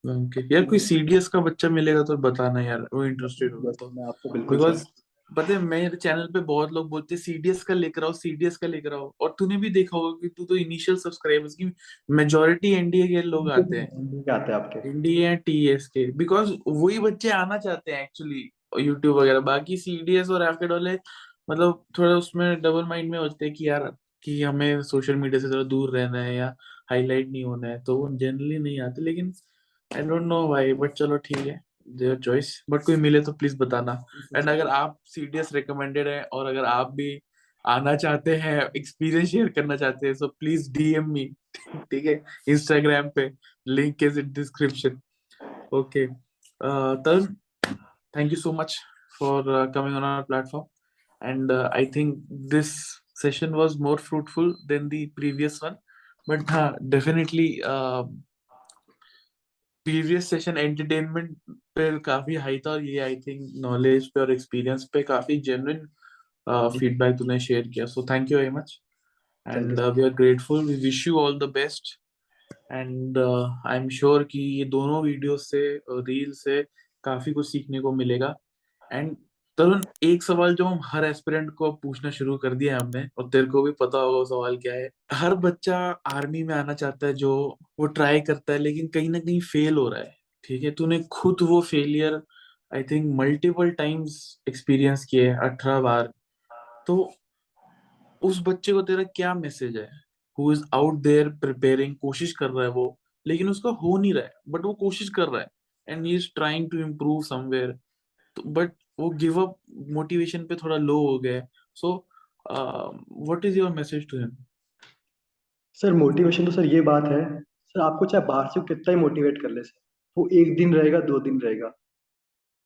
S1: okay यार कोई सीडीएस का बच्चा मिलेगा तो बताना यार वो इंटरेस्टेड होगा तो।
S2: मैं आपको बिल्कुल
S1: बिकॉज़ पता है मेरे चैनल पे बहुत लोग बोलते हैं सीडीएस का लेकर आओ सीडीएस का लेकर आओ। और तूने भी देखा होगा कि तू तो इनिशियल सब्सक्राइबर्स की मेजोरिटी एनडीए के लोग आते हैं।
S2: आते हैं आपके।
S1: एनडीए टीएस के। बिकॉज़ वही बच्चे आना चाहते हैं एक्चुअली यूट्यूब वगैरह। बाकी सीडीएस और एफकेड वाले मतलब थोड़ा उसमें डबल माइंड में होते हैं कि यार कि हमें सोशल मीडिया से थोड़ा दूर रहना है या हाईलाइट नहीं होना है तो वो जनरली नहीं आते। लेकिन आई डोंट नो भाई बट चलो ठीक है। देर चॉइस बट कोई मिले तो प्लीज़ बताना। एंड अगर आप सीडीएस रिकमेंडेड है और अगर आप भी आना चाहते हैं एक्सपीरियंस शेयर करना चाहते हैं सो प्लीज़ डीएम मी ठीक है? इंस्टाग्राम पे link is in description okay Tarun thank you so much for coming on our platform and I think this session was more fruitful than the previous one but हाँ definitely previous session entertainment पे काफ़ी high था और ये I think knowledge पे और experience पे काफ़ी जेन्युइन फीडबैक तूने शेयर किया। So thank you very much and we are grateful we wish you all the best and I am sure कि ये दोनों वीडियो से रील से काफ़ी कुछ सीखने को मिलेगा। एंड तरुण, एक सवाल जो हम हर एस्पिरेंट को पूछना शुरू कर दिया है हमने, और तेरे को भी पता होगा सवाल क्या है। हर बच्चा आर्मी में आना चाहता है जो वो ट्राई करता है, लेकिन कहीं ना कहीं फेल हो रहा है, ठीक है? तूने खुद वो failure I think multiple times experience किए अठारह बार। तो उस बच्चे को तेरा क्या मैसेज है? Who is out there preparing कोशिश कर रहा है वो, लेकिन उसका हो नहीं रहा है बट वो कोशिश कर रहा है and he is trying to improve somewhere but वो गिव अप मोटिवेशन पे थोड़ा लो हो गया so what is your message to him
S2: sir motivation तो सर ये बात है। सर आपको चाहे बाहर से कितना ही मोटिवेट कर ले सर वो एक दिन रहेगा, दो दिन रहेगा।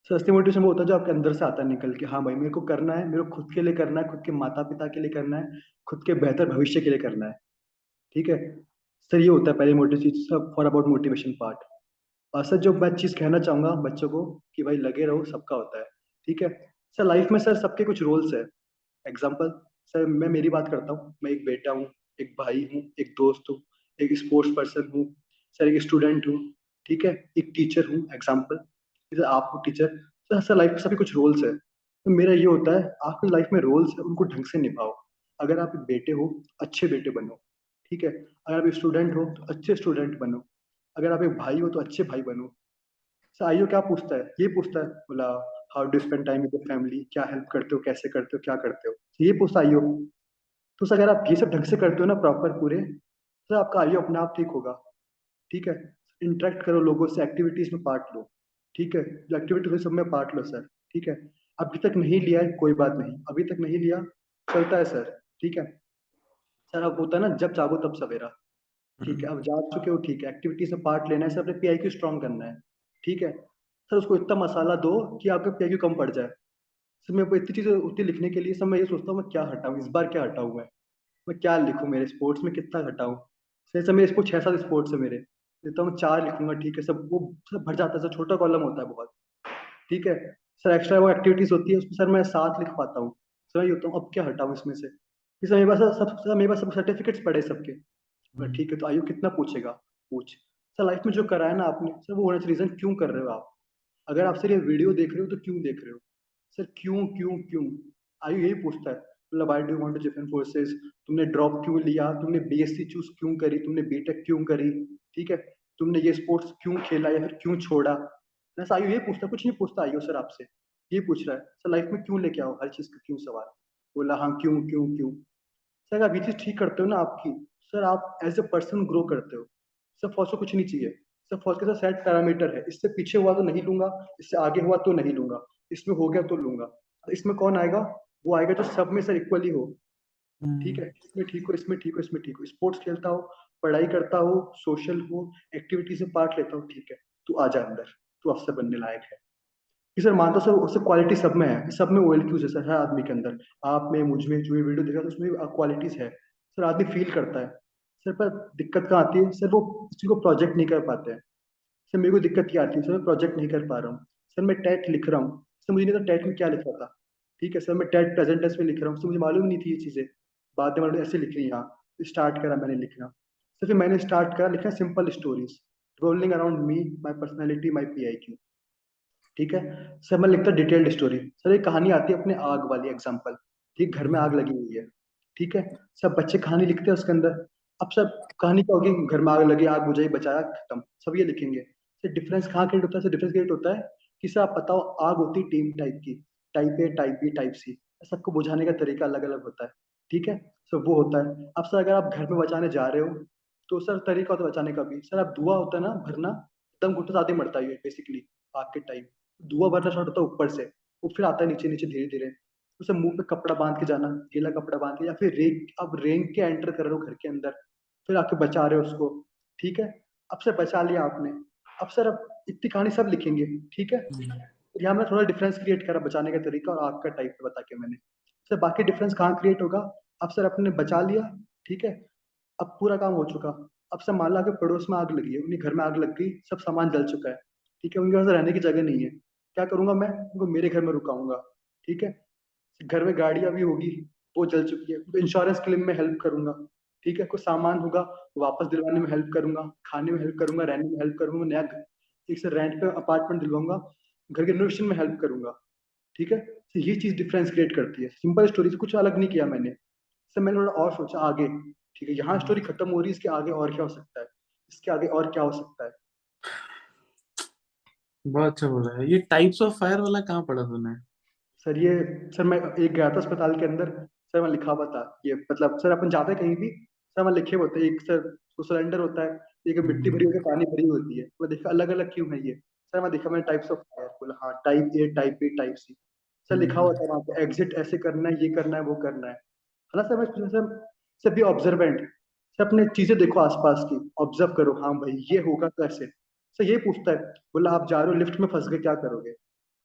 S2: सर असली मोटिवेशन वो होता है जो आपके अंदर से आता है निकल के। हाँ भाई, मेरे को करना है, मेरे को खुद के लिए करना है, खुद के माता पिता के लिए करना है, खुद के बेहतर भविष्य के लिए करना है। ठीक है? सर ये होता है पहले motivation for about motivation part और सर जो मैं चीज़ कहना चाहूँगा बच्चों को कि भाई लगे रहो, सबका होता है। ठीक है? सर लाइफ में सर सबके कुछ रोल्स है। एग्ज़ाम्पल सर मैं मेरी बात करता हूँ। मैं एक बेटा हूँ, एक भाई हूँ, एक दोस्त हूँ, एक स्पोर्ट्स पर्सन हूँ सर एक स्टूडेंट हूँ, ठीक है? एक टीचर हूँ एग्ज़ाम्पल जैसे आप हो टीचर सर सर लाइफ में सभी कुछ रोल्स है। तो मेरा ये होता है, आपकी लाइफ में रोल्स है, उनको ढंग से निभाओ। अगर आप एक बेटे हो, अच्छे बेटे बनो, ठीक है? अगर आप एक स्टूडेंट हो तो अच्छे स्टूडेंट बनो। अगर आप एक भाई हो तो अच्छे भाई बनो। सर आइयो, क्या पूछता है? ये पूछता है, बोला how do spend time with family, क्या हेल्प करते हो, कैसे करते हो, क्या करते हो? तो ये पूछता आइयो तो सर, अगर आप ये सब ढंग से करते हो ना प्रॉपर पूरे तो आपका आइयो अपने आप ठीक होगा। ठीक है? इंटरेक्ट करो लोगों से एक्टिविटीज़ में पार्ट लो। ठीक है? जो एक्टिविटी सब में पार्ट लो सर ठीक है? अभी तक नहीं लिया है, कोई बात नहीं। अभी तक नहीं लिया, चलता है सर ठीक है? सर, अब होता है ना, जब जागो तब सवेरा। ठीक है? अब जाग चुके हो, ठीक है। एक्टिविटीज़ में पार्ट लेना है, सर, अपने पी आई क्यू स्ट्रॉन्ग करना है। ठीक है? सर उसको इतना मसाला दो कि आपका क्यू कम पड़ जाए। सर को इतनी चीज़ें उतनी लिखने के लिए सर मैं ये सोचता हूँ मैं क्या हटाऊँ इस बार क्या हटाऊँ मैं? मैं क्या लिखूँ मेरे स्पोर्ट्स में कितना हटाऊँ? सर सर मेरे स्पोर्ट छः सात स्पोर्ट्स है मेरे। देता हूँ चार लिखूँगा ठीक है। सब वो सब भर जाता है सर छोटा कॉलम होता है बहुत ठीक है। सर एक्स्ट्रा वो एक्टिविटीज़ होती है उसमें सर मैं सात लिख पाता हूँ। सर मैं ये होता हूँ अब क्या हटाऊँ इसमें से? सर मेरे पास सब सर मेरे पास सब सर्टिफिकेट्स पड़े सबके। ठीक है तो आयु कितना पूछेगा? पूछ। सर लाइफ में जो करा है ना आपने सर वो होने से रीजन क्यों कर रहे हो आप? अगर आप सर ये वीडियो देख रहे हो तो क्यों देख रहे हो? सर, क्यों क्यों क्यों? आयु यही पूछता है। मतलब I do want to defend तुमने ड्रॉप क्यों लिया? तुमने बीएससी चूज़ क्यों करी? तुमने बीटेक क्यों करी? ठीक है? तुमने ये स्पोर्ट्स क्यों खेला या फिर क्यों छोड़ा? ऐसा आयु ये पूछता कुछ नहीं पूछता आयु सर आपसे। ये पूछ रहा है। सर लाइफ में क्यों लेके आओ? हर चीज़ का क्यों सवाल? बोला हाँ क्यों क्यों क्यों? सर, आप ये चीज़ ठीक करते हो ना आपकी? सर, आप एज ए पर्सन ग्रो करते हो। सर को कुछ नहीं चाहिए। सर फॉस के साथ सेट पैरामीटर है। इससे पीछे हुआ तो नहीं लूँगा इससे आगे हुआ तो नहीं लूँगा। इसमें हो गया तो लूँगा। इसमें कौन आएगा? वो आएगा जो सब में सर इक्वली हो। ठीक है? इसमें ठीक हो इसमें ठीक हो इसमें ठीक हो। स्पोर्ट्स खेलता हो पढ़ाई करता हो सोशल हो एक्टिविटीज़ में पार्ट लेता हो ठीक है। तू आ जा अंदर। तू अफसर बनने लायक है। कि सर मानता सर उससे क्वालिटी सब में है। सब में ओएल क्यूज है सर हर आदमी के अंदर। आप में मुझमें जो ये वीडियो देखा तो उसमें क्वालिटीज है। सर आदमी फील करता है। सर पर दिक्कत कहाँ आती है? सर वो किसी को प्रोजेक्ट नहीं कर पाते हैं। सर, मेरे को दिक्कत क्या आती है, सर, मैं प्रोजेक्ट नहीं कर पा रहा हूँ। सर, मैं टेट लिख रहा हूँ। सर, मुझे नहीं पता टेट में क्या लिखा था। ठीक है, सर, मैं टेट प्रेजेंट में लिख रहा हूँ। सर, मुझे मालूम नहीं थी ये चीज़ें। बाद में मालूम ऐसे लिख रही यहाँ स्टार्ट करा, मैंने लिखना सर, फिर मैंने स्टार्ट करा लिखना simple stories rolling around me my personality my P I Q ठीक है? सर, मैं लिखता डिटेल्ड स्टोरी सर, एक कहानी आती है अपने आग वाली एग्ज़ाम्पल ठीक, घर में आग लगी हुई है। ठीक है? सब बच्चे कहानी लिखते हैं उसके अंदर। अब सब कहानी क्या होगी, घर में आग लगी, आग बुझाई, बचाया, खत्म। सब ये लिखेंगे। सर डिफरेंस कहाँ क्रिएट होता है? डिफरेंस क्रिएट होता है कि सर आप बताओ, आग होती टीम टाइप की। Type A type B type C सबको बुझाने का तरीका अलग अलग होता है। ठीक है? सर वो होता है। अब सर अगर आप घर में बचाने जा रहे हो तो सर तरीका होता है बचाने का भी। सर आप धुआँ होता है ना, भरना दम घुटने ज़्यादा मरता है बेसिकली आग के टाइम धुआँ भरना स्टार्ट होता है ऊपर से। वो फिर आता है नीचे नीचे धीरे धीरे उसे मुँह पे कपड़ा बाँध के जाना, गीला कपड़ा बाँध के, या फिर रेंग अब रेंग के एंटर कर रहे हो घर के अंदर। फिर आके बचा रहे हो उसको ठीक है? अब सर बचा लिया आपने। अब सर अब इतनी कहानी सब लिखेंगे ठीक है? यहाँ मैं थोड़ा डिफरेंस क्रिएट करा बचाने का तरीका और आग का टाइप बता के मैंने। सर बाकी डिफरेंस कहाँ क्रिएट होगा? अब सर अपने बचा लिया ठीक है? अब पूरा काम हो चुका। अब सर मान लो के पड़ोस में आग लगी है उन्हें घर में आग लग गई सब सामान जल चुका है ठीक है? उनके पास रहने की जगह नहीं है। क्या करूँगा मैं? उनको मेरे घर में रुकाऊँगा ठीक है? घर में गाड़ियाँ भी होगी वो जल चुकी है। इंश्योरेंस क्लेम में हेल्प करूँगा। ठीक है कुछ सामान होगा वापस दिलवाने में हेल्प करूँगा खाने में हेल्प करूँगा रहने में हेल्प करूँगा नया एक से रेंट पे अपार्टमेंट दिलवाऊँगा घर के रिनोवेशन में हेल्प करूँगा ठीक है? तो ये चीज़ डिफरेंस क्रिएट करती है। सिंपल स्टोरी से कुछ अलग नहीं किया मैंने। सर मैंने थोड़ा और सोचा आगे ठीक है? यहाँ स्टोरी खत्म हो रही है इसके आगे और क्या हो सकता है? इसके आगे और क्या हो सकता है?
S1: बहुत अच्छा बोला है। ये टाइप्स ऑफ़ फायर वाला कहाँ पढ़ा तूने?
S2: सर ये सर मैं एक गया था अस्पताल के अंदर सर मैं लिखा हुआ था ये मतलब सर अपन जाते कहीं भी सर मैं लिखे होते हैं एक सर तो सिलेंडर होता है एक मिट्टी भरी होकर पानी भरी होती है। मैं देखा अलग अलग क्यों है ये? सर मैं देखा मैंने टाइप्स ऑफ़ फायर बोला हाँ type A type B type C sir लिखा हुआ था वहाँ पे एग्जिट ऐसे करना है ये करना है वो करना है। है ना सर मैं सर सर भी ऑब्जर्वेंट सर अपने चीज़ें देखो आसपास की ऑब्ज़र्व करो हाँ भाई ये होगा कैसे सर ये पूछता है बोला आप जा रहे हो लिफ्ट में फंस गए क्या करोगे?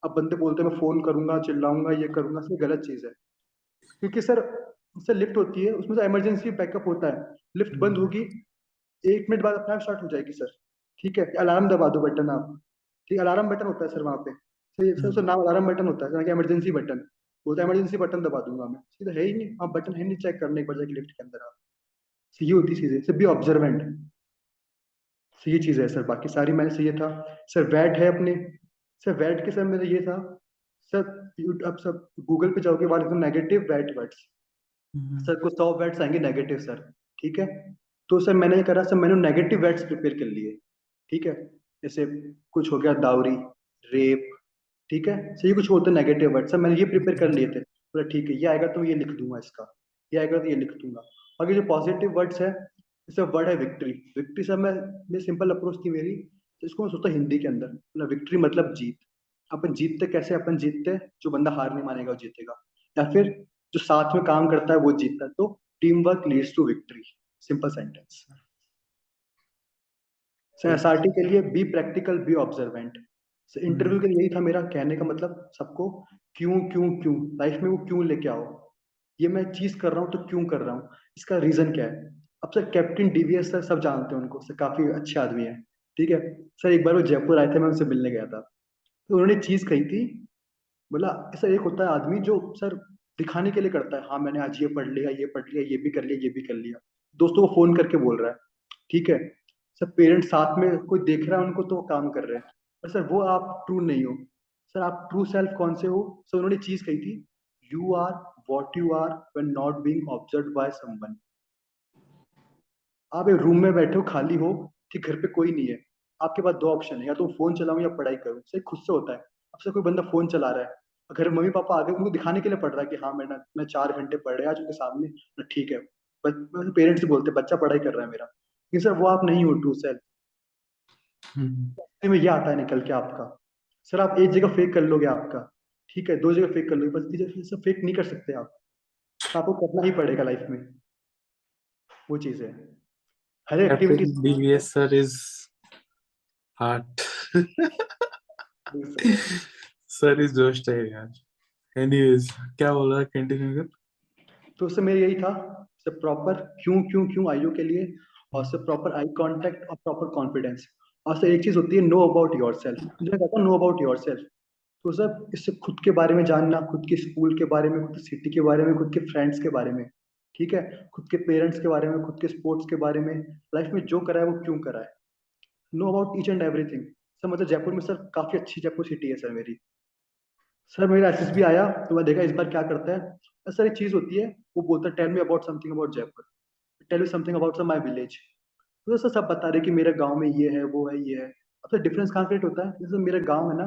S2: अब बंदे बोलते हैं मैं फ़ोन करूँगा चिल्लाऊँगा ये करूँगा सर गलत चीज़ है। क्योंकि सर सर लिफ्ट होती है उसमें तो इमरजेंसी बैकअप होता है। लिफ्ट बंद होगी एक मिनट बाद अपने आप स्टार्ट हो जाएगी सर ठीक है? अलार्म दबा दो बटन आप। ठीक अलार्म बटन होता है सर वहाँ पे। सर सर उसका नाम अलार्म बटन होता है इमरजेंसी बटन बोलता है इमरजेंसी बटन दबा दूँगा मैं। सीधा है ही नहीं। आप बटन है नहीं चेक करने एक बार जाके लिफ्ट के अंदर आप ये होती चीज़ें। सर बी ऑब्जर्वेंट सर ये चीज़ है सर बाकी सारी मैंने सही था। सर वैट है अपने। सर वैट के सर मेरा ये था। सर अब सब गूगल पे जाओगे वहाँ नेगेटिव वैट वर्ड्स सर, कुछ सौ वैट्स आएँगे नेगेटिव सर। ठीक है? तो सर, मैंने ये करा, सर, मैंने नेगेटिव वैट्स प्रिपेयर कर लिए। ठीक है? जैसे कुछ हो गया दावरी रेप, ठीक है? सर, ये कुछ होते नेगेटिव वर्ड सर, मैंने ये प्रिपेयर कर लिए थे। बोला, ठीक है, ये आएगा तो ये लिख दूँगा इसका। ये आएगा तो ये लिख दूँगा। बाकी जो पॉजिटिव वर्ड्स है, जैसे वर्ड है विक्ट्री विक्ट्री सर, मैं ये सिंपल अप्रोच थी मेरी। तो इसको मैं सोचता हिंदी के अंदर। मतलब विक्ट्री मतलब जीत। अपन जीतते कैसे? अपन जीतते जो बंदा हार नहीं मानेगा, वो जीतेगा। या फिर जो साथ में काम करता है वो जीतता है। तो team work leads to victory simple sentence sir के लिए be practical be observant interview के लिए यही था मेरा कहने का मतलब सबको क्यों क्यों क्यों? लाइफ में वो क्यों लेके आओ? ये मैं चीज़ कर रहा हूँ तो क्यों कर रहा हूँ? इसका रीजन क्या है? अब सर कैप्टन डीवीएस सर सब जानते हैं उनको। सर काफ़ी अच्छे आदमी है। ठीक है? सर एक बार वो जयपुर आए थे मैं उनसे मिलने गया था। तो उन्होंने चीज़ कही थी। बोला सर एक होता है आदमी जो सर दिखाने के लिए करता है हाँ मैंने आज ये पढ़ लिया, ये पढ़ लिया, ये भी कर लिया, ये भी कर लिया। दोस्तों को फ़ोन करके बोल रहा है, ठीक है, सर, पेरेंट्स साथ में कोई देख रहा है उनको तो काम कर रहे हैं। पर सर, वो आप ट्रू नहीं हो। सर, आप ट्रू सेल्फ कौन से हो? सर, उन्होंने चीज़ कही थी you are what you are when not being observed by someone आप एक रूम में बैठे हो, खाली हो कि घर पे कोई नहीं है। आपके पास दो ऑप्शन है, या तो फ़ोन चलाऊं या पढ़ाई करूँ। सही खुद से होता है। अब से कोई बंदा फ़ोन चला रहा है घर मम्मी पापा आगे उनको दिखाने के लिए पढ़ रहा है कि हाँ मैं मैं चार घंटे पढ़ रहा आज उनके सामने ठीक है। पेरेंट्स से बोलते बच्चा पढ़ाई कर रहा है मेरा। लेकिन सर वो आप नहीं हो ट्रू सेल्फ में ये आता है निकल के आपका। सर आप एक जगह फेक कर लोगे आपका। ठीक है दो जगह फेक कर लोगे बस तीसरी जगह फेक नहीं कर सकते आप। तो आपको करना ही पड़ेगा लाइफ में। वो चीज़ है। हर activity
S1: DVS sir is heart. Sir is जोश है यार। एनीवेज क्या बोल कंटिन्यू कर
S2: तो उससे मेरा यही था सब प्रॉपर क्यों क्यों क्यों आईओ के लिए और सब प्रॉपर आई कांटेक्ट और प्रॉपर कॉन्फिडेंस और सर एक चीज़ होती है नो अबाउट योर सेल्फ मुझे कहता नो अबाउट योर सेल्फ तो सर इससे खुद के बारे में जानना, खुद के स्कूल के बारे में, खुद की सिटी के बारे में, खुद के फ्रेंड्स के बारे में। ठीक है? खुद के पेरेंट्स के बारे में, खुद के स्पोर्ट्स के बारे में। लाइफ में जो करा है, वो क्यों करा है? Know about each and everything sir मतलब जयपुर में सर काफ़ी अच्छी जयपुर सिटी है सर मेरी। सर, मेरा एसएसबी आया तो मैं देखा इस बार क्या करता है। सर, एक चीज़ होती है, वो बोलता है tell me about something about Jaipur tell me something about my village तो सर, सब बता रहे कि मेरे गाँव में ये है, वो है, ये है। अब सर डिफरेंस कहाँ क्रिएट होता है। जैसे मेरा गाँव है ना,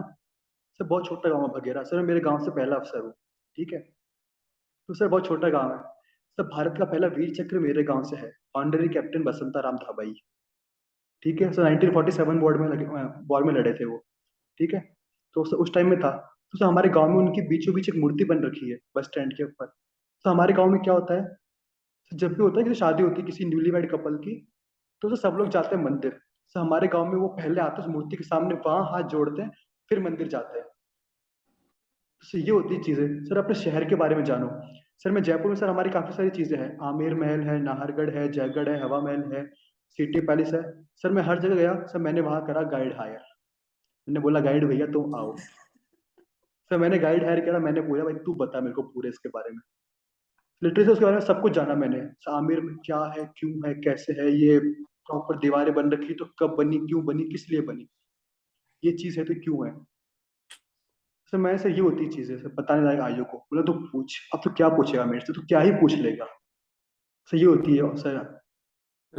S2: सर, बहुत छोटा गाँव है बघेरा सर मेरे गाँव से पहला अफसर हूँ, ठीक है? तो सर, बहुत छोटा गाँव है। सर, भारत का पहला वीर चक्र मेरे गाँव से है ऑनररी कैप्टन बसंता राम धाबाई ठीक है? सर 1947 वॉर में लगे वॉर में लड़े थे वो, ठीक है? तो सर, उस टाइम में था। तो हमारे गाँव में उनकी बीचों बीच एक मूर्ति बन रखी है, बस स्टैंड के ऊपर। तो हमारे गाँव में क्या होता है, जब भी होता है कि शादी होती है किसी न्यूली वेड कपल की तो सब लोग जाते हैं मंदिर। सर हमारे गाँव में वो पहले आते हैं मूर्ति के सामने वहाँ हाथ जोड़ते हैं, फिर मंदिर जाते हैं। तो ये होती चीज़ें। सर, अपने शहर के बारे में जानो। सर, मैं जयपुर में, सर, हमारी काफ़ी सारी चीज़ें हैं। आमेर महल है, नाहरगढ़ है, जयगढ़ है, हवा महल है, सिटी पैलेस है। सर, मैं हर जगह गया, सर, मैंने वहाँ करा गाइड हायर। मैंने बोला, गाइड भैया, तुम आओ। सर मैंने गाइड हायर करा मैंने पूछा, भाई, तू बता मेरे को पूरे इसके बारे में. लिटरेचर उसके बारे में सब कुछ जाना मैंने। आमिर में क्या है, क्यों है, कैसे है, ये प्रॉपर दीवारें बन रखी तो कब बनी, क्यों बनी, किस लिए बनी? ये चीज़ है तो क्यों है? सर मैं से ये होती चीज़ है सर बताने लायक आयु को। बोला तो पूछ, अब तो क्या पूछेगा मेरे से? तो क्या ही पूछ लेगा? सर ये होती है, सर।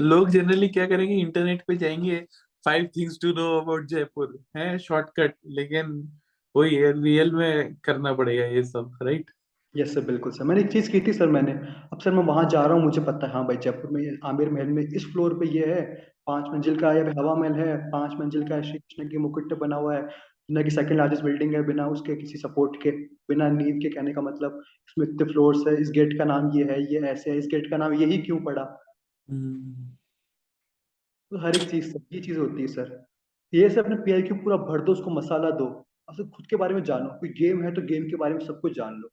S1: लोग जनरली क्या करेंगे इंटरनेट पे जाएँगे five things to know about Jaipur, है शॉर्टकट लेकिन वही है रियल में करना पड़ेगा ये सब राइट
S2: यस सर बिल्कुल सर मैंने एक चीज़ की थी सर मैंने। अब सर मैं वहाँ जा रहा हूँ मुझे पता है। हाँ भाई जयपुर में आमिर महल में इस फ्लोर पे ये है। पाँच मंजिल का है हवा महल है। पाँच मंजिल का श्री कृष्ण की मुकुट बना हुआ है। दुनिया की सेकंड लार्जेस्ट बिल्डिंग है बिना उसके किसी सपोर्ट के बिना नींव के कहने का मतलब इसमें इतने फ्लोर्स है। इस गेट का नाम ये है ये ऐसे है। इस गेट का नाम यही क्यों पड़ा? तो हर एक चीज़ ये चीज़ होती है सर ये सर अपने पेयर क्यों पूरा भर दो उसको मसाला दो। अब खुद के बारे में जानो। कोई गेम है तो गेम के बारे में सब कुछ जान लो।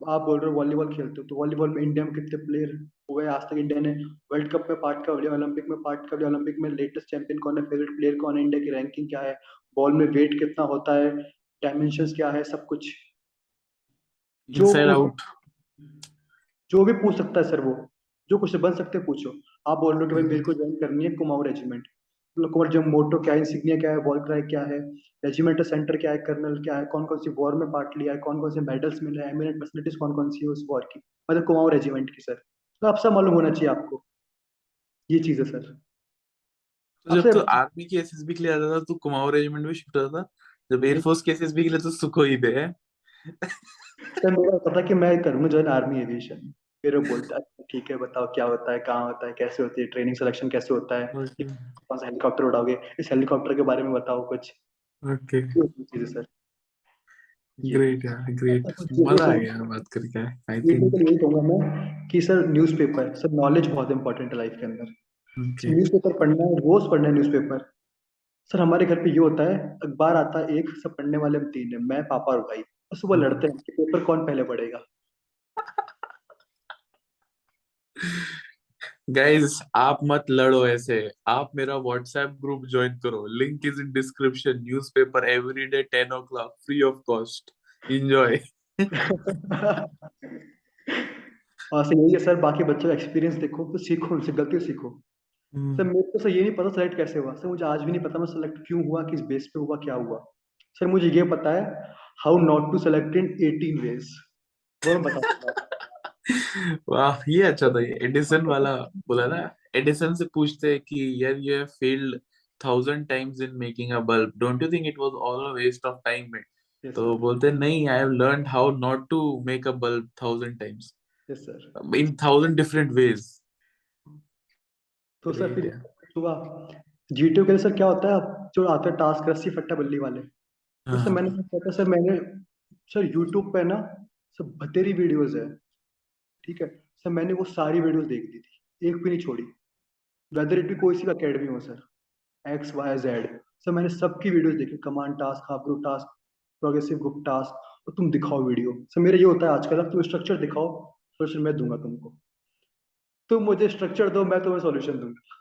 S2: आप बोल रहे हो वॉलीबॉल खेलते हो तो वॉलीबॉल में इंडिया में कितने प्लेयर हुए आज तक इंडिया ने वर्ल्ड कप में पार्ट कर लिया ओलंपिक में पार्ट कर लिया ओलंपिक में लेटेस्ट चैंपियन कौन है? फेवरेट प्लेयर कौन है? इंडिया की रैंकिंग क्या है? बॉल में वेट कितना होता है? डायमेंशन क्या है? सब कुछ। जो
S1: आउट
S2: जो भी पूछ सकता है सर वो। जो कुछ बन सकते पूछो। आप बोल रहे हो कि भाई मेरे को ज्वाइन करनी है कुमाऊं रेजिमेंट कुमार जो मोटो क्या है इंसिग्निया क्या है वॉल क्राई क्या है रेजिमेंटल सेंटर क्या है कर्नल क्या है कौन कौन सी वॉर में पार्ट लिया है कौन कौन से मेडल्स मिले हैं एमिनेंट फैसिलिटीज़ कौन कौन सी है उस वॉर की? मतलब कुमाऊं रेजिमेंट की सर तो आप सब मालूम होना चाहिए आपको। ये चीज़ है सर
S1: तो जब तो आर्मी की एसएसबी के लिए आता था तो कुमाऊं रेजिमेंट में शिफ्ट होता था? जब एयरफोर्स की एसएसबी के लिए तो सुखोई पे है
S2: सर मेरा पता कि मैं करूँगा ज्वाइन आर्मी एविएशन फिर वो बोलता है ठीक है बताओ क्या होता है कहाँ होता है कैसे होती है ट्रेनिंग सिलेक्शन कैसे होता है कौन सा हेलीकॉप्टर उड़ाओगे इस हेलीकॉप्टर के बारे में बताओ कुछ।
S1: ओके।
S2: चीज़ें सर
S1: ग्रेट यार ग्रेट मज़ा आ गया बात करके आई थिंक
S2: यही कहूँगा मैं कि सर न्यूज़पेपर सर नॉलेज बहुत इंपॉर्टेंट है लाइफ के अंदर। न्यूज़पेपर पढ़ना है रोज पढ़ना है न्यूज़पेपर सर हमारे घर पे ये होता है अखबार आता है एक सब पढ़ने वाले हम तीन है मैं पापा और भाई। और सुबह लड़ते हैं कि पेपर कौन पहले पढ़ेगा?
S1: गाइस आप मत लड़ो ऐसे। आप मेरा व्हाट्सएप ग्रुप ज्वाइन करो। Link is in description newspaper everyday ten o'clock free of cost enjoy
S2: हाँ सर यही है सर बाकी बच्चों का एक्सपीरियंस देखो तो सीखो उनसे गलती सीखो। सर मेरे को सर ये नहीं पता सेलेक्ट कैसे हुआ। सर मुझे आज भी नहीं पता मैं सेलेक्ट क्यों हुआ किस बेस पे हुआ क्या हुआ। सर मुझे ये पता है how not to select in 18 ways वो मैं बता
S1: वाह ये अच्छा था ये एडिसन वाला बोला ना एडिसन से पूछते हैं कि यार you have failed thousand times in making a bulb don't you think it was all a waste of time में तो बोलते हैं नहीं I have learned how not to make a bulb thousand times
S2: yes sir
S1: in thousand different ways
S2: तो sir फिर सुबह GTO के लिए सर क्या होता है जो आते हैं टास्क रस्सी फट्टा बल्ली वाले तो सर मैंने क्या सर मैंने सर यूट्यूब पे ना सब बतेरी वीडियोस है। ठीक है? सर मैंने वो सारी वीडियोस देख दी थी। एक भी नहीं छोड़ी। वेदर इट भी कोई सी अकेडमी हो sir. X Y Z sir मैंने सबकी वीडियोस देखी। Command task half group task progressive group task और तुम दिखाओ वीडियो सर मेरा ये होता है आजकल तुम स्ट्रक्चर दिखाओ। सोल्यूशन मैं दूँगा तुमको। तुम मुझे स्ट्रक्चर दो मैं तुम्हें सॉल्यूशन दूँगा।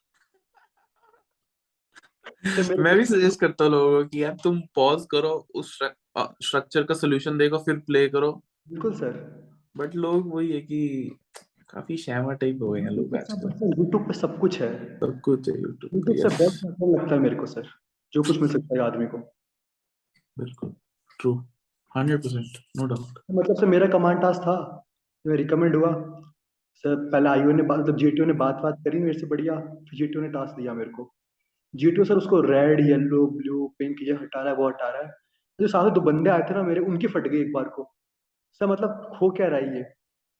S1: तो मैं भी सजेस्ट करता हूँ लोगों को कि यार तुम पॉज करो उस स्ट्रक्चर का सॉल्यूशन देखो फिर प्ले करो।
S2: बिल्कुल सर।
S1: बट लोग वही है कि काफ़ी शैमा टाइप हो गए हैं लोग आजकल।
S2: यूट्यूब पे सब कुछ है।
S1: सब कुछ है यूट्यूब
S2: यूट्यूब से बेस्ट मतलब लगता है मेरे को सर। जो कुछ मिल सकता है आदमी को।
S1: बिल्कुल। True hundred percent no doubt
S2: मतलब सर मेरा कमांड टास्क था मैं रिकमेंड हुआ। सर पहले आईओ ने बात मतलब जीटीओ ने बात बात करी मेरे से बढ़िया फिर जीटीओ ने टास्क दिया मेरे को। जीटीओ सर उसको रेड येलो ब्लू पिंक ये हटा रहा है वो हटा रहा है। जो सारे दो बंदे आए थे ना मेरे उनकी फट गई एक बार को। सर मतलब हो क्या रहा है ये?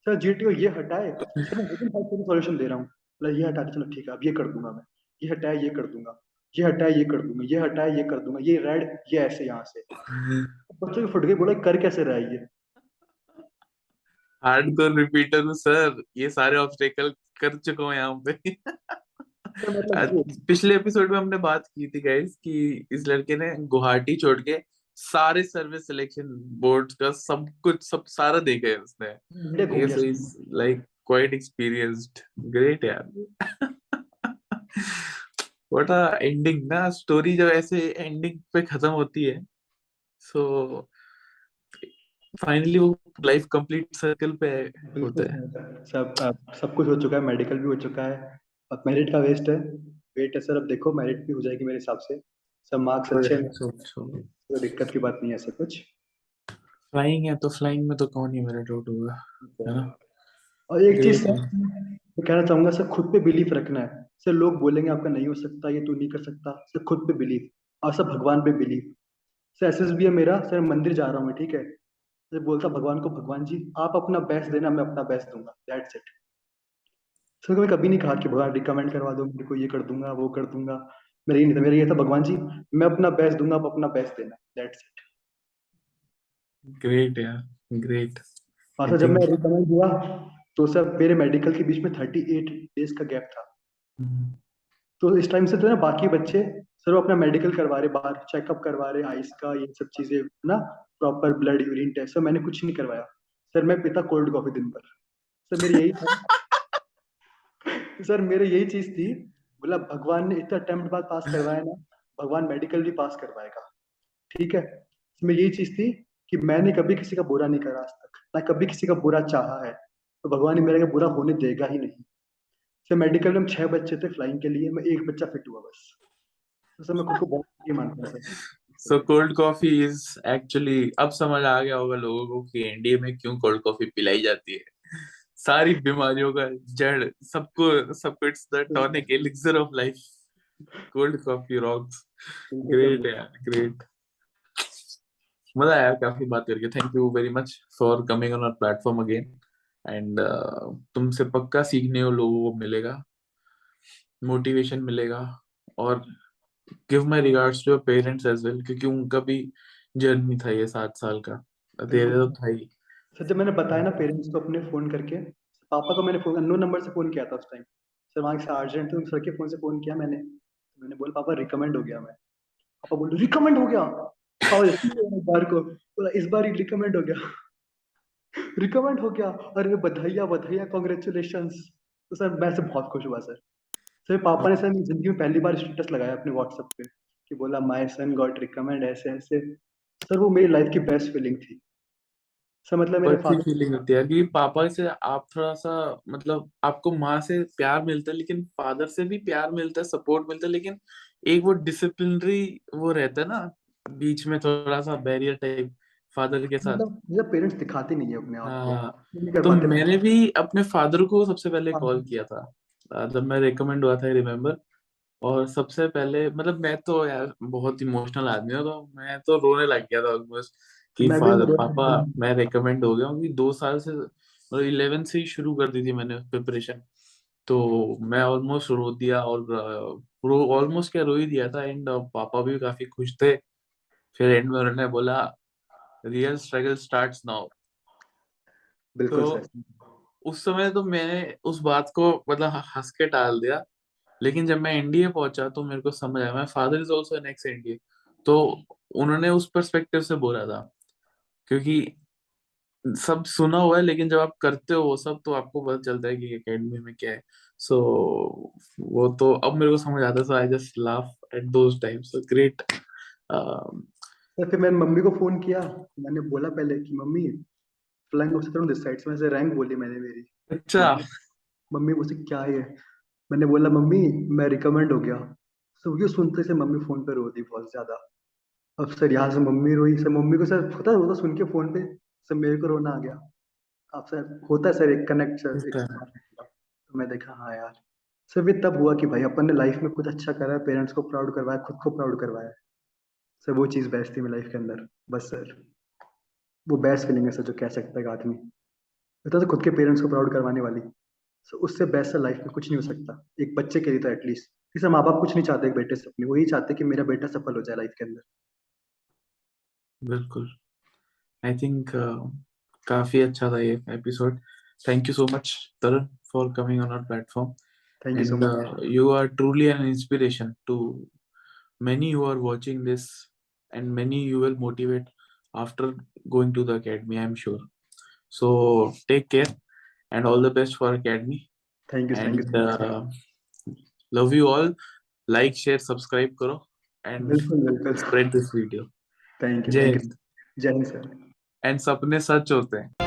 S2: सर जीटीओ ये हटाए सर मैं लेकिन सॉल्यूशन दे रहा हूँ। मतलब ये हटा चलो ठीक है अब ये कर दूँगा मैं। ये हटाए ये कर दूँगा। ये हटाए ये कर दूँगा। ये हटाए ये कर दूँगा। ये रेड ये ऐसे यहाँ से। बच्चों की फट गई बोला कर कैसे रहा है ये?
S1: हार्डकोर रिपीटर हूँ सर ये सारे ऑब्स्टेकल कर चुका हूँ यहाँ पे।
S2: मतलब
S1: पिछले एपिसोड में हमने बात की थी गाइस कि इस लड़के ने गुवाहाटी छोड़ के सारे सर्विस सिलेक्शन बोर्ड का सब कुछ सब सारा देखा है उसने। लाइक क्वाइट एक्सपीरियंस्ड ग्रेट यार। व्हाट अ एंडिंग ना। स्टोरी जब ऐसे एंडिंग पे खत्म होती है सो फाइनली वो लाइफ कंप्लीट सर्कल पे होता है।
S2: सब सब कुछ हो चुका है मेडिकल भी हो चुका है। अब मेरिट का वेस्ट है। वेट है सर अब देखो मेरिट भी हो जाएगी मेरे हिसाब से। सब मार्क्स अच्छे हैं।
S1: सो
S2: दिक्कत की बात नहीं है ऐसा कुछ।
S1: फ्लाइंग है तो फ्लाइंग में तो कौन ही मेरा डाउट होगा है ना?
S2: और एक चीज़ सर मैं कहना चाहूँगा सर खुद पे बिलीफ रखना है। सर लोग बोलेंगे आपका नहीं हो सकता ये तू नहीं कर सकता। सर खुद पे बिलीफ और सर भगवान पे बिलीफ सर एस भी है मेरा सर मंदिर जा रहा हूँ मैं ठीक है? सर बोलता भगवान को भगवान जी आप अपना बेस्ट देना मैं अपना बेस्ट दूँगा। दैट्स इट सर मैं कभी नहीं कहा कि भगवान रिकमेंड करवा दो मेरे को ये कर दूँगा वो कर दूँगा। मेरा ये नहीं था मेरा ये था भगवान जी मैं अपना बेस्ट दूँगा आप अपना बेस्ट देना। दैट्स इट
S1: ग्रेट यार ग्रेट
S2: और जब मैं रिकमेंड हुआ तो सर मेरे मेडिकल के बीच में थर्टी एट डेज़ का गैप था। तो इस टाइम से तो ना बाकी बच्चे सर वो अपना मेडिकल करवा रहे बाहर चेकअप करवा रहे आइस का ये सब चीज़ें ना प्रॉपर ब्लड यूरिन टेस्ट मैंने कुछ नहीं करवाया। सर मैं पीता कोल्ड कॉफ़ी दिन भर। सर मेरी यही था। सर मेरे यही चीज़ थी बोला, भगवान ने इतना अटेम्प्ट बाद पास करवाया ना, भगवान मेडिकल भी पास करवाएगा। ठीक है? इसमें यही चीज़ थी कि मैंने कभी किसी का बुरा नहीं करा आज तक। ना कभी किसी का बुरा चाहा है। तो भगवान ने मेरे का बुरा होने देगा ही नहीं। सर मेडिकल में हम छह बच्चे थे फ्लाइंग के लिए, मैं एक बच्चा फिट हुआ बस। तो सर, मैं खुद को बहुत मानता
S1: so cold coffee is actually अब समझ आ गया होगा लोगों को कि इंडिया में क्यों कोल्ड कॉफ़ी पिलाई जाती है। सारी बीमारियों का जड़ सबको सबको it's the tonic elixir of life cold coffee rocks great यार ग्रेट मज़ा आया काफ़ी बात करके. Thank you very much for coming on our platform again and तुमसे पक्का सीखने को लोगों को मिलेगा मोटिवेशन मिलेगा और give my regards to your parents as well क्योंकि उनका भी जर्नी था ये सात साल का. तेरे तो था ही.
S2: सर जब मैंने बताया ना पेरेंट्स को अपने फ़ोन करके, पापा को मैंने फ़ोन अननोन नंबर से फ़ोन किया था उस टाइम सर वहाँ से अर्जेंट थे सर के फ़ोन से फ़ोन किया मैंने. तो मैंने बोला, पापा रिकमेंड हो गया मैं. पापा बोले रिकमेंड हो गया? इस बार को. बोला, इस बार रिकमेंड हो गया. रिकमेंड हो गया? अरे, बधाइया बधाइया कॉन्ग्रेचुलेशन तो सर, मैं से बहुत खुश हुआ, सर. सर, पापा ने सर ज़िंदगी में पहली बार स्टेटस लगाया अपने व्हाट्सएप पे, कि बोला माय सन गॉट रिकमेंड ऐसे ऐसे. सर, वो मेरी लाइफ की बेस्ट फीलिंग थी. सर मतलब मेरे
S1: अच्छी
S2: फादर
S1: फीलिंग होती है क्योंकि पापा से आप थोड़ा सा मतलब आपको माँ से प्यार मिलता है लेकिन फादर से भी प्यार मिलता है सपोर्ट मिलता है लेकिन एक वो डिसिप्लिनरी वो रहता है ना बीच में थोड़ा सा बैरियर टाइप फादर के साथ।
S2: मतलब मेरे पेरेंट्स दिखाते नहीं है अपने आप को
S1: हाँ।
S2: नहीं कर
S1: तो
S2: पाते
S1: मैंने भी अपने फादर को सबसे पहले
S2: हाँ।
S1: कॉल किया था अ, जब मैं रिकमेंड हुआ था रिमेम्बर और सबसे पहले मतलब मैं तो यार बहुत इमोशनल आदमी हूँ तो मैं तो रोने लग गया था ऑलमोस्ट कि फादर पापा मैं रिकमेंड हो गया हूँ क्योंकि दो साल से मतलब इलेवन से ही शुरू कर दी थी मैंने प्रिपरेशन तो मैं ऑलमोस्ट रो दिया और रो ऑलमोस्ट क्या रो ही दिया था एंड पापा भी काफ़ी खुश थे। फिर एंड में उन्होंने बोला रियल स्ट्रगल स्टार्ट्स नाउ
S2: बिल्कुल
S1: तो उस समय तो मैंने उस बात को मतलब हंस के टाल दिया। लेकिन जब मैं एनडीए पहुँचा तो मेरे को समझ आया my father is also an ex NDA तो उन्होंने उस पर्सपेक्टिव से बोला था। क्योंकि सब सुना हुआ है लेकिन जब आप करते हो वो सब तो आपको पता चलता है कि एकेडमी में क्या है। सो so, वो तो अब मेरे को समझ आता है so I just laugh at those times so great
S2: तो फिर मैंने मम्मी को फ़ोन किया। मैंने बोला पहले कि mummy flying officer on this side में से रैंक बोली मैंने मेरी।
S1: अच्छा।
S2: मम्मी मुझसे क्या है? मैंने बोला मम्मी मैं रिकमेंड हो गया। तो ये सुनते से मम्मी फ़ोन पे रो दी बहुत ज़्यादा। अब सर यहाँ से मम्मी रोई सर मम्मी को सर पता है तो सुन के फ़ोन पे सर मेरे को रोना आ गया। अब सर होता है सर एक कनेक्ट सर एक तो मैं देखा हाँ यार। सर फिर तब हुआ कि भाई अपन ने लाइफ में कुछ अच्छा करा है पेरेंट्स को प्राउड करवाया खुद को प्राउड करवाया। सर वो चीज़ बेस्ट थी मेरी लाइफ के अंदर बस सर। वो बेस्ट फीलिंग है सर जो कह सकता है आदमी। बता तो खुद के पेरेंट्स को प्राउड करवाने वाली। सो उससे बेस्ट सर लाइफ में कुछ नहीं हो सकता एक बच्चे के लिए तो एटलीस्ट कि सर माँ बाप कुछ नहीं चाहते एक बेटे से अपने वही चाहते कि मेरा बेटा सफल हो जाए लाइफ के अंदर।
S1: बिल्कुल आई थिंक काफ़ी अच्छा था ये episode thank you so much Tarun for coming on our platform
S2: thank you so much
S1: uh, you are truly an inspiration to many who are watching this and many you will motivate after going to the academy i'm sure so take care and all the best for academy
S2: thank you thank you
S1: uh, love you all like share subscribe karo and
S2: बिल्कुल बिल्कुल
S1: spread this video
S2: thank you
S1: Jai
S2: thank
S1: Hind.
S2: Jai Hind sir
S1: and सपने सच होते हैं।